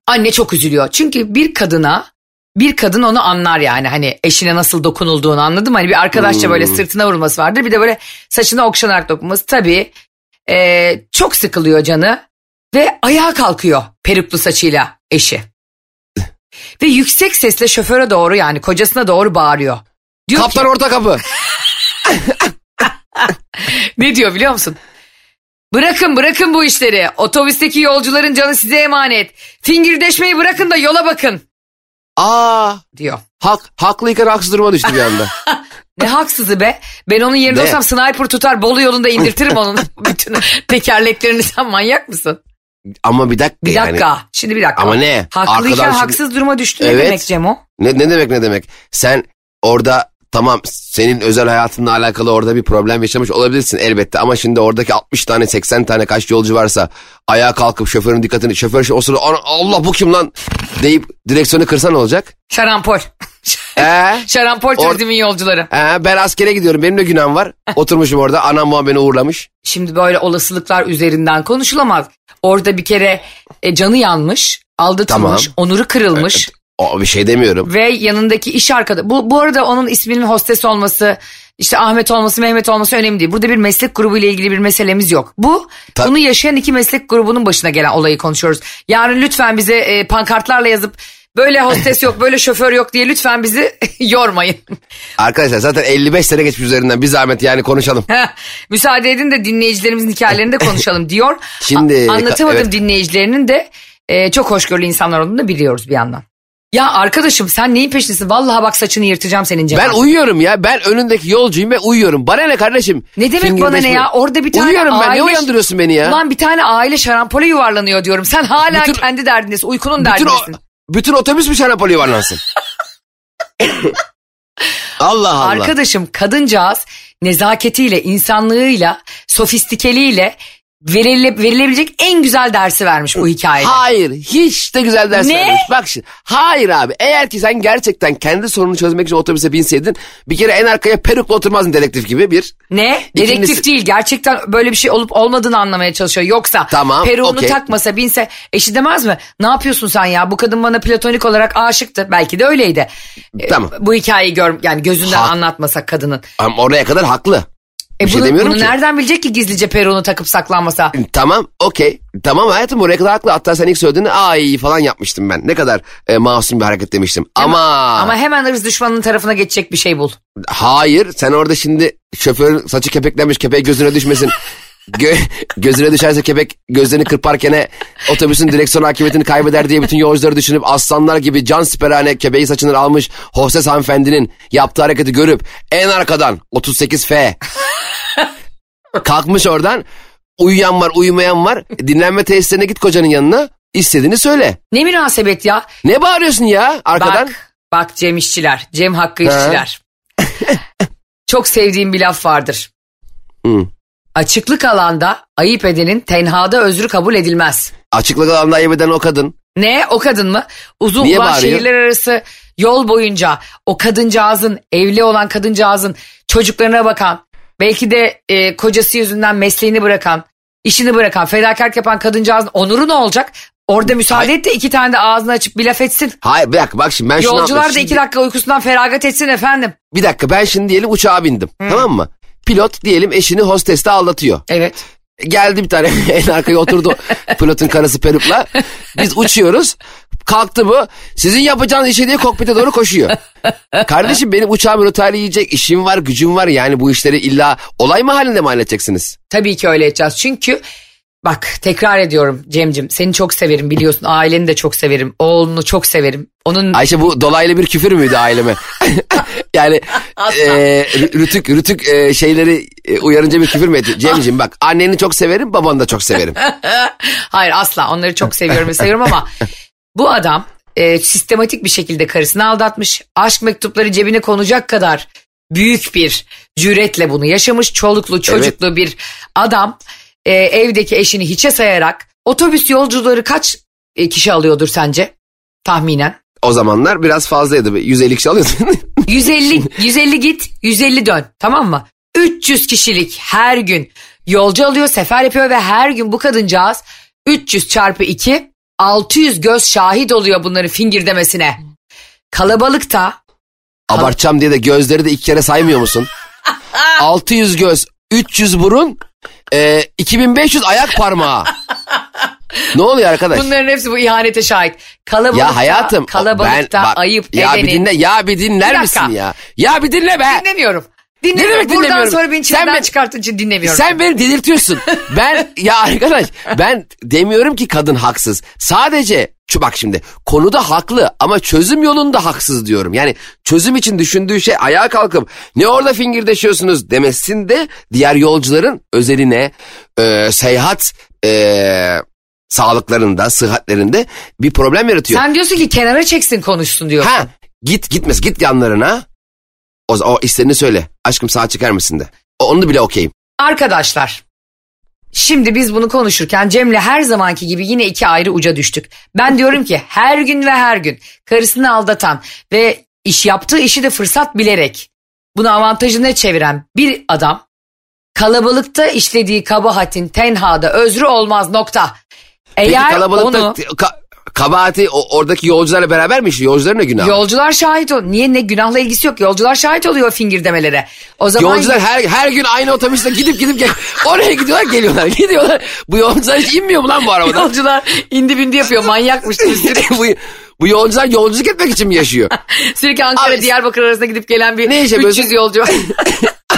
Anne çok üzülüyor. Çünkü bir kadına bir kadın onu anlar yani hani eşine nasıl dokunulduğunu anladım. Hani bir arkadaşça böyle sırtına vurması vardır. Bir de böyle saçına okşanarak dokunması. Tabii e, çok sıkılıyor canı ve ayağa kalkıyor peruklu saçıyla eşi. ve yüksek sesle şoföre doğru yani kocasına doğru bağırıyor. Diyor ki, Kaptan orta kapı. ne diyor biliyor musun? Bırakın bırakın bu işleri. Otobüsteki yolcuların canı size emanet. Fingirdeşmeyi bırakın da yola bakın Aa diyor. hak, haklıyken haksız duruma düştü bir anda. Ne haksızı be. Ben onun yerinde Ne? olsam sniper tutar Bolu yolunda indirtirim onun bütün tekerleklerini. Sen manyak mısın? Ama bir dakika Bir yani. dakika. Şimdi bir dakika. Ama ne? Haklıyken Arkadan şimdi- haksız duruma düştü ne Evet. demek Cemo? Ne, ne demek ne demek? Sen orada tamam senin özel hayatınla alakalı orada bir problem yaşamış olabilirsin elbette. Ama şimdi oradaki 60 tane 80 tane kaç yolcu varsa ayağa kalkıp şoförün dikkatini şoför o sırada "Ana- Allah bu kim lan deyip direksiyonu kırsa ne olacak? Şarampol. Ee? Şarampol turizmin yolcuları. Ee, ben askere gidiyorum benim de günahım var. Oturmuşum orada anam babam beni uğurlamış. Şimdi böyle olasılıklar üzerinden konuşulamaz. Orada bir kere e, canı yanmış, aldatılmış, Tamam. onuru kırılmış O bir şey demiyorum. ve yanındaki iş arkadaşı. Bu, bu arada onun isminin hostes olması, işte Ahmet olması, Mehmet olması önemli değil. Burada bir meslek grubu ile ilgili bir meselemiz yok. Bu Ta- bunu yaşayan iki meslek grubunun başına gelen olayı konuşuyoruz. Yarın lütfen bize e, pankartlarla yazıp böyle hostes yok, böyle şoför yok diye lütfen bizi yormayın. Arkadaşlar zaten 55 sene geçmiş üzerinden bir zahmet yani konuşalım. Müsaade edin de dinleyicilerimizin hikayelerini de konuşalım diyor. Şimdi- A- anlatamadım evet. dinleyicilerinin de e, çok hoşgörülü insanlar olduğunu da biliyoruz bir yandan. Ya arkadaşım sen neyin peşindesin? Vallahi bak saçını yırtacağım senin Cemal. Ben uyuyorum ya ben önündeki yolcuyum ve uyuyorum. Bana ne kardeşim? Ne demek bana ne ya? Orada bir tane Uyuyorum ben aile... ne uyandırıyorsun beni ya? Ulan bir tane aile şarampole yuvarlanıyor diyorum. Sen hala Bütün- kendi derdindesin. Uykunun bütün, o, derdindesin. bütün otobüs mü şarapoli yuvarlansın? Allah Allah. Arkadaşım kadıncağız nezaketiyle, insanlığıyla, sofistikeliğiyle verile, verilebilecek en güzel dersi vermiş bu hikayede. Hayır hiç de güzel ders Ne? vermemiş. Bak şimdi hayır abi eğer ki sen gerçekten kendi sorununu çözmek için otobüse binseydin bir kere en arkaya perukla oturmazdın dedektif gibi bir. Ne? İkincisi- Dedektif değil. Gerçekten böyle bir şey olup olmadığını anlamaya çalışıyor. Yoksa Tamam, peruğunu okey. takmasa binse eşi demez mi? Ne yapıyorsun sen ya? Bu kadın bana platonik olarak aşıktı. Belki de öyleydi. E, Tamam. Bu hikayeyi gör yani gözünden Ha- anlatmasak kadının. Ama oraya kadar haklı. Bir şey bunu, demiyorum bunu ki. nereden bilecek ki gizlice peruğunu takıp saklanmasa? Tamam okey. Tamam hayatım oraya kadar haklı. Hatta sen ilk söylediğinde ay falan yapmıştım ben. Ne kadar e, masum bir hareket demiştim. Ama, Ama hemen ırz düşmanının tarafına geçecek bir şey bul. hayır sen orada şimdi şoförün saçı kepeklenmiş kepeği gözüne düşmesin. Gö- gözüne düşerse kepek gözlerini kırparken otobüsün direksiyon hakimiyetini kaybeder diye bütün yolcuları düşünüp aslanlar gibi can siperhane kepeği saçından almış hostes hanımefendinin yaptığı hareketi görüp en arkadan 38F kalkmış oradan uyuyan var uyumayan var dinlenme tesislerine git kocanın yanına istediğini söyle. Ne münasebet ya? Ne bağırıyorsun ya arkadan? Bak, bak Cem işçiler, Cem Hakkı Ha. işçiler. Çok sevdiğim bir laf vardır. Hı. Açıklık alanda ayıp edenin tenhada özrü kabul edilmez. Açıklık alanda ayıp eden o kadın. Ne o kadın mı? Uzun Niye bağırıyor? şehirler arası yol boyunca o kadıncağızın evli olan kadıncağızın çocuklarına bakan belki de e, kocası yüzünden mesleğini bırakan işini bırakan fedakarlık yapan kadıncağızın onuru ne olacak? Orada müsaade et de iki tane de ağzını açıp bir laf etsin. Hayır bir dakika bak şimdi ben şunu Yolcular da şimdi- iki dakika uykusundan feragat etsin efendim. Bir dakika ben şimdi diyelim uçağa bindim tamam mı? Pilot diyelim eşini hosteste aldatıyor. Evet. Geldi bir tane en arkaya oturdu pilotun karısı perukla. Biz uçuyoruz. Kalktı bu. Sizin yapacağınız işe diye kokpite doğru koşuyor. Kardeşim benim uçağım rotayla yiyecek işim var gücüm var. Yani bu işleri illa olay mı halinde mi halledeceksiniz? Tabii ki öyle edeceğiz. Çünkü bak tekrar ediyorum Cemcim seni çok severim biliyorsun. Aileni de çok severim. Oğlunu çok severim. Onun Ayşe bu dolaylı bir küfür müydü aileme? yani e, rü- rütük rütük e, şeyleri e, uyarınca bir küfür mü etti? Cemciğim bak anneni çok severim babanı da çok severim. Hayır asla onları çok seviyorum ve seviyorum ama bu adam e, sistematik bir şekilde karısını aldatmış. Aşk mektupları cebine konacak kadar büyük bir cüretle bunu yaşamış. Çoluklu çocuklu bir adam e, evdeki eşini hiçe sayarak otobüs yolcuları kaç e, kişi alıyordur sence? Tahminen. O zamanlar biraz fazlaydı. 150 kişi alıyordun. 150 150 git 150 dön tamam mı? 300 kişilik her gün yolcu alıyor sefer yapıyor ve her gün bu kadıncağız 300 çarpı 2 600 göz şahit oluyor bunların fingir demesine. Kalabalıkta Abartacağım diye de gözleri de iki kere saymıyor musun? 600 göz, 300 burun, e, 2500 ayak parmağı. ne oluyor arkadaş? bunların hepsi bu ihanete şahit. Kalabalıkta, ya hayatım kalabalıkta ben, bak, ayıp ya edenin. bir dinle ya bir dinler Bir misin ya? Ya bir dinle be. Dinlemiyorum. Ne Dinlemiyorum. demek Buradan dinlemiyorum? sonra beni çileden çıkarttığın için dinlemiyorum. Sen beni delirtiyorsun. Ben ya arkadaş ben demiyorum ki kadın haksız. Sadece şu bak şimdi konuda haklı ama çözüm yolunda haksız diyorum. Yani çözüm için düşündüğü şey ayağa kalkıp ne orada fingirdeşiyorsunuz demesinde diğer yolcuların özeline e, seyahat e, sağlıklarında, sıhhatlerinde bir problem yaratıyor. Sen diyorsun ki kenara çeksin konuşsun diyor. Ha git gitmez git yanlarına. O, o isterini söyle. Aşkım saat çeker misin de. O- Onu bile okeyim. Arkadaşlar şimdi biz bunu konuşurken Cem'le her zamanki gibi yine iki ayrı uca düştük. Ben diyorum ki her gün ve her gün karısını aldatan ve iş yaptığı işi de fırsat bilerek bunu avantajına çeviren bir adam kalabalıkta işlediği kabahatin tenhada özrü olmaz nokta. Peki Eğer kalabalıkta onu ka- kabahati o- oradaki yolcularla beraber mi işliyor? Yolcuların ne günahı? yolcular şahit ol. Niye ne günahla ilgisi yok. Yolcular şahit oluyor fingir demelere. O zaman Yolcular her her gün aynı otobüste gidip gidip gel oraya gidiyorlar geliyorlar gidiyorlar. Bu yolcular hiç inmiyor mu lan bu arabadan? yolcular indi bindi yapıyor manyakmış. Bu, bu yolcular yolculuk etmek için mi yaşıyor? sürekli Ankara Abi- Diyarbakır arasında gidip gelen bir Ne iş yapıyorsun? 300 yolcu.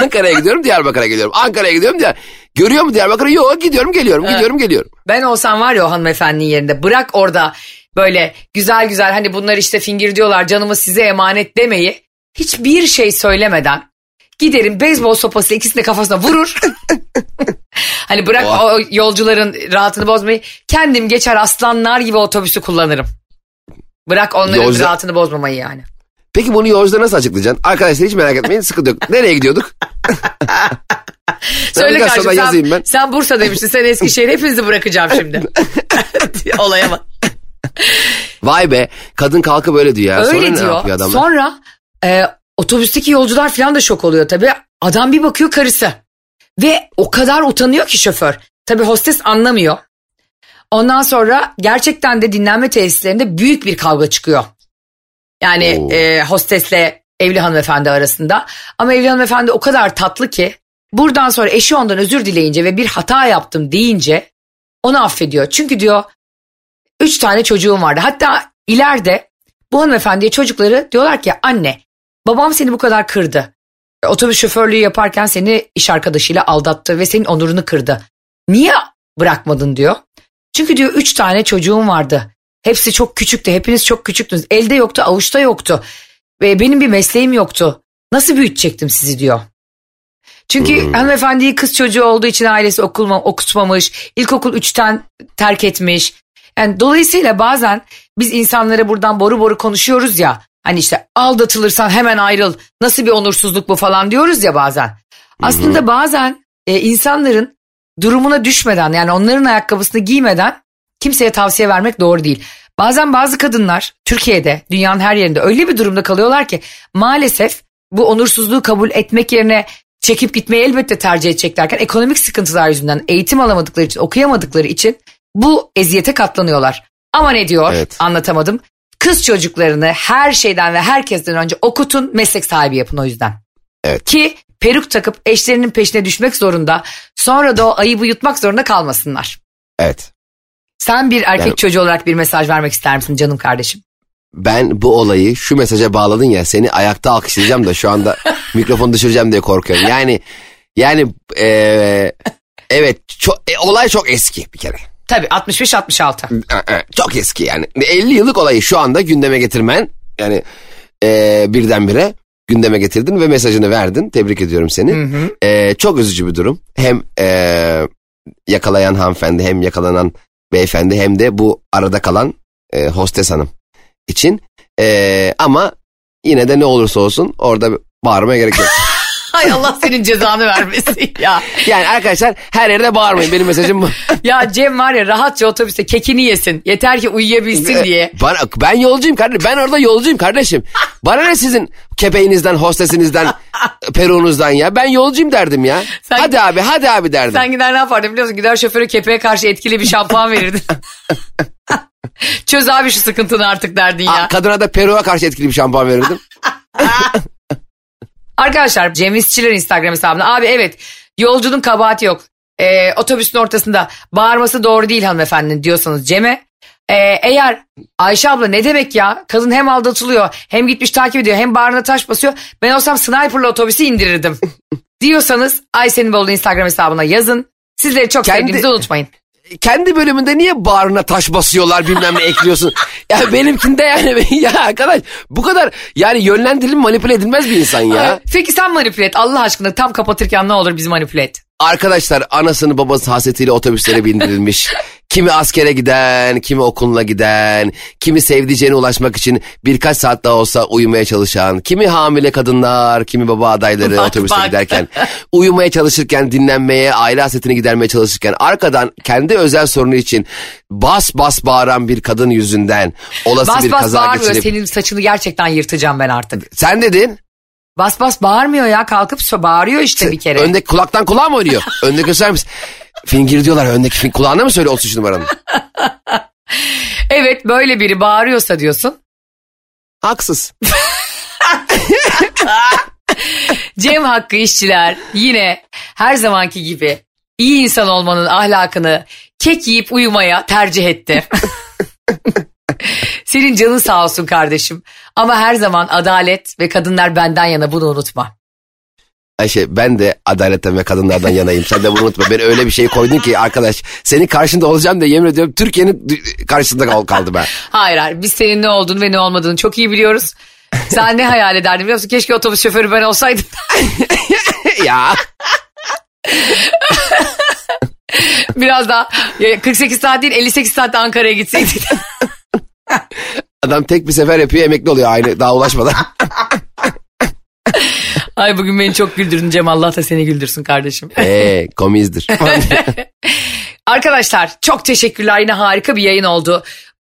Ankara'ya gidiyorum Diyarbakır'a geliyorum. Ankara'ya gidiyorum diye. Görüyor mu Diyarbakır'ı? Yok gidiyorum geliyorum gidiyorum geliyorum. Ben olsam var ya o hanımefendinin yerinde bırak orada böyle güzel güzel hani bunlar işte fingir diyorlar canımı size emanet demeyi hiçbir şey söylemeden giderim beyzbol sopası ikisini de kafasına vurur. hani bırak Oha. o yolcuların rahatını bozmayı kendim geçer aslanlar gibi otobüsü kullanırım. Bırak onların Yolcu- rahatını bozmamayı yani. Peki bunu yolculara nasıl açıklayacaksın? Arkadaşlar hiç merak etmeyin sıkıntı yok. Nereye gidiyorduk? Söyle kardeşim yazayım sen, ben. sen Bursa demiştin sen Eskişehir hepinizi bırakacağım şimdi. Olaya bak. Vay be kadın kalkıp öyle diyor ya. Öyle Sonra ne diyor. yapıyor adamlar? Sonra e, otobüsteki yolcular falan da şok oluyor tabii. Adam bir bakıyor karısı. Ve o kadar utanıyor ki şoför. Tabii hostes anlamıyor. Ondan sonra gerçekten de dinlenme tesislerinde büyük bir kavga çıkıyor. Yani Oo. e, hostesle evli hanımefendi arasında. Ama evli hanımefendi o kadar tatlı ki buradan sonra eşi ondan özür dileyince ve bir hata yaptım deyince onu affediyor. Çünkü diyor üç tane çocuğum vardı. Hatta ileride bu hanımefendiye çocukları diyorlar ki anne babam seni bu kadar kırdı. E, Otobüs şoförlüğü yaparken seni iş arkadaşıyla aldattı ve senin onurunu kırdı. Niye bırakmadın diyor. Çünkü diyor üç tane çocuğum vardı. Hepsi çok küçüktü. Hepiniz çok küçüktünüz. Elde yoktu, avuçta yoktu. Ve benim bir mesleğim yoktu. Nasıl büyütecektim sizi diyor. Çünkü hanımefendiyi kız çocuğu olduğu için ailesi okulma, okutmamış. İlkokul üçten terk etmiş. Yani dolayısıyla bazen biz insanlara buradan boru boru konuşuyoruz ya. Hani işte aldatılırsan hemen ayrıl. Nasıl bir onursuzluk bu falan diyoruz ya bazen. Aslında bazen e, insanların durumuna düşmeden yani onların ayakkabısını giymeden kimseye tavsiye vermek doğru değil. Bazen bazı kadınlar Türkiye'de dünyanın her yerinde öyle bir durumda kalıyorlar ki maalesef bu onursuzluğu kabul etmek yerine çekip gitmeyi elbette tercih edeceklerken ekonomik sıkıntılar yüzünden eğitim alamadıkları için okuyamadıkları için bu eziyete katlanıyorlar. Ama ne diyor Evet. anlatamadım. Kız çocuklarını her şeyden ve herkesten önce okutun meslek sahibi yapın o yüzden. Evet. Ki peruk takıp eşlerinin peşine düşmek zorunda sonra da o ayıbı yutmak zorunda kalmasınlar. Evet. Sen bir erkek Yani- çocuğu olarak bir mesaj vermek ister misin canım kardeşim? Ben bu olayı şu mesaja bağladın ya seni ayakta alkışlayacağım da şu anda mikrofonu düşüreceğim diye korkuyorum. Yani yani eee, evet çok, e, olay çok eski bir kere. Tabii 65-66. Çok eski yani. 50 yıllık olayı şu anda gündeme getirmen yani eee birdenbire gündeme getirdin ve mesajını verdin. Tebrik ediyorum seni. Eee, çok üzücü bir durum. Hem eee, yakalayan hanımefendi hem yakalanan beyefendi hem de bu arada kalan eee, hostes hanım için. Eee, ama yine de ne olursa olsun orada bağırmaya gerek yok. Hay Allah senin cezanı vermesin ya. Yani arkadaşlar her yerde bağırmayın benim mesajım bu. Ya Cem var ya rahatça otobüste kekini yesin. Yeter ki uyuyabilsin diye. Bana, ben yolcuyum kardeşim. Ben orada yolcuyum kardeşim. Bana ne sizin kepeğinizden, hostesinizden, peruğunuzdan ya. Ben yolcuyum derdim ya. Sen- hadi abi, hadi abi derdim. Sen gider ne yapardın biliyor musun? Gider şoföre kepeğe karşı etkili bir şampuan verirdin. Çöz abi şu sıkıntını artık derdin Aa, ya. kadına da peruğa karşı etkili bir şampuan verirdim. Arkadaşlar Cem İşçiler Instagram hesabına. Abi evet yolcunun kabahati yok. Ee, otobüsün ortasında bağırması doğru değil hanımefendinin diyorsanız Cem'e. Ee, eğer Ayşe abla ne demek ya? Kadın hem aldatılıyor hem gitmiş takip ediyor hem bağrına taş basıyor. Ben olsam sniperla otobüsü indirirdim. diyorsanız Ayşe'nin Bolu Instagram hesabına yazın. Sizleri çok Kendi- sevdiğinizi unutmayın. Kendi bölümünde niye bağrına taş basıyorlar bilmem ne ekliyorsun. ya benimkinde yani ya arkadaş bu kadar yani yönlendirilip manipüle edilmez bir insan ya. Peki sen manipüle et Allah aşkına tam kapatırken ne olur bizi manipüle et. Arkadaşlar anasını babası hasetiyle otobüslere bindirilmiş. Kimi askere giden, kimi okuluna giden, kimi sevdiceğine ulaşmak için birkaç saat daha olsa uyumaya çalışan, kimi hamile kadınlar, kimi baba adayları Bak, otobüste bak. giderken, uyumaya çalışırken, dinlenmeye, aile hasretini gidermeye çalışırken, arkadan kendi özel sorunu için bas bas bağıran bir kadın yüzünden olası Bas bir bas kaza bağırmıyor. geçirip... Senin saçını gerçekten yırtacağım ben artık. Sen dedin. Bas bas bağırmıyor ya. Kalkıp bağırıyor işte bir kere. Öndeki kulaktan kulağa mı oynuyor? Önde gösterir misin? Fingir diyorlar öndeki fin kulağına mı söyle 33 numaranın? Evet böyle biri bağırıyorsa diyorsun. Haksız. Cem Hakkı işçiler yine her zamanki gibi iyi insan olmanın ahlakını kek yiyip uyumaya tercih etti. Senin canın sağ olsun kardeşim. Ama her zaman adalet ve kadınlar benden yana bunu unutma. Ayşe ben de adaletten ve kadınlardan yanayım. Sen de bunu unutma. Ben öyle bir şey koydun ki arkadaş. Senin karşında olacağım diye yemin ediyorum Türkiye'nin karşısında kal- kaldım ben. Hayır hayır biz senin ne olduğunu ve ne olmadığını çok iyi biliyoruz. Sen ne hayal ederdin biliyor musun? Keşke otobüs şoförü ben olsaydım. ya Biraz daha ya 48 saat değil 58 saat de Ankara'ya gitseydik. adam tek bir sefer yapıyor emekli oluyor aynı daha ulaşmadan. Ay bugün beni çok güldürdün Cem Allah da seni güldürsün kardeşim. Eee komizdir. Arkadaşlar çok teşekkürler yine harika bir yayın oldu.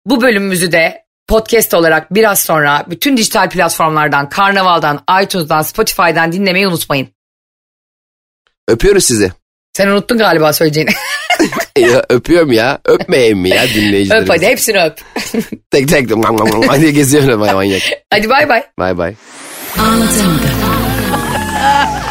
Bu bölümümüzü de podcast olarak biraz sonra bütün dijital platformlardan, Karnaval'dan, iTunes'dan, Spotify'dan dinlemeyi unutmayın. Öpüyoruz sizi. Sen unuttun galiba söyleyeceğini. Ya, öpüyorum ya. Öpmeyeyim mi ya dinleyicilerimizi? öp hadi hepsini öp. Tek tek. Hadi geziyorum manyak. hadi bay bay. Bay bay. Anlatamadım. Ha ha ha!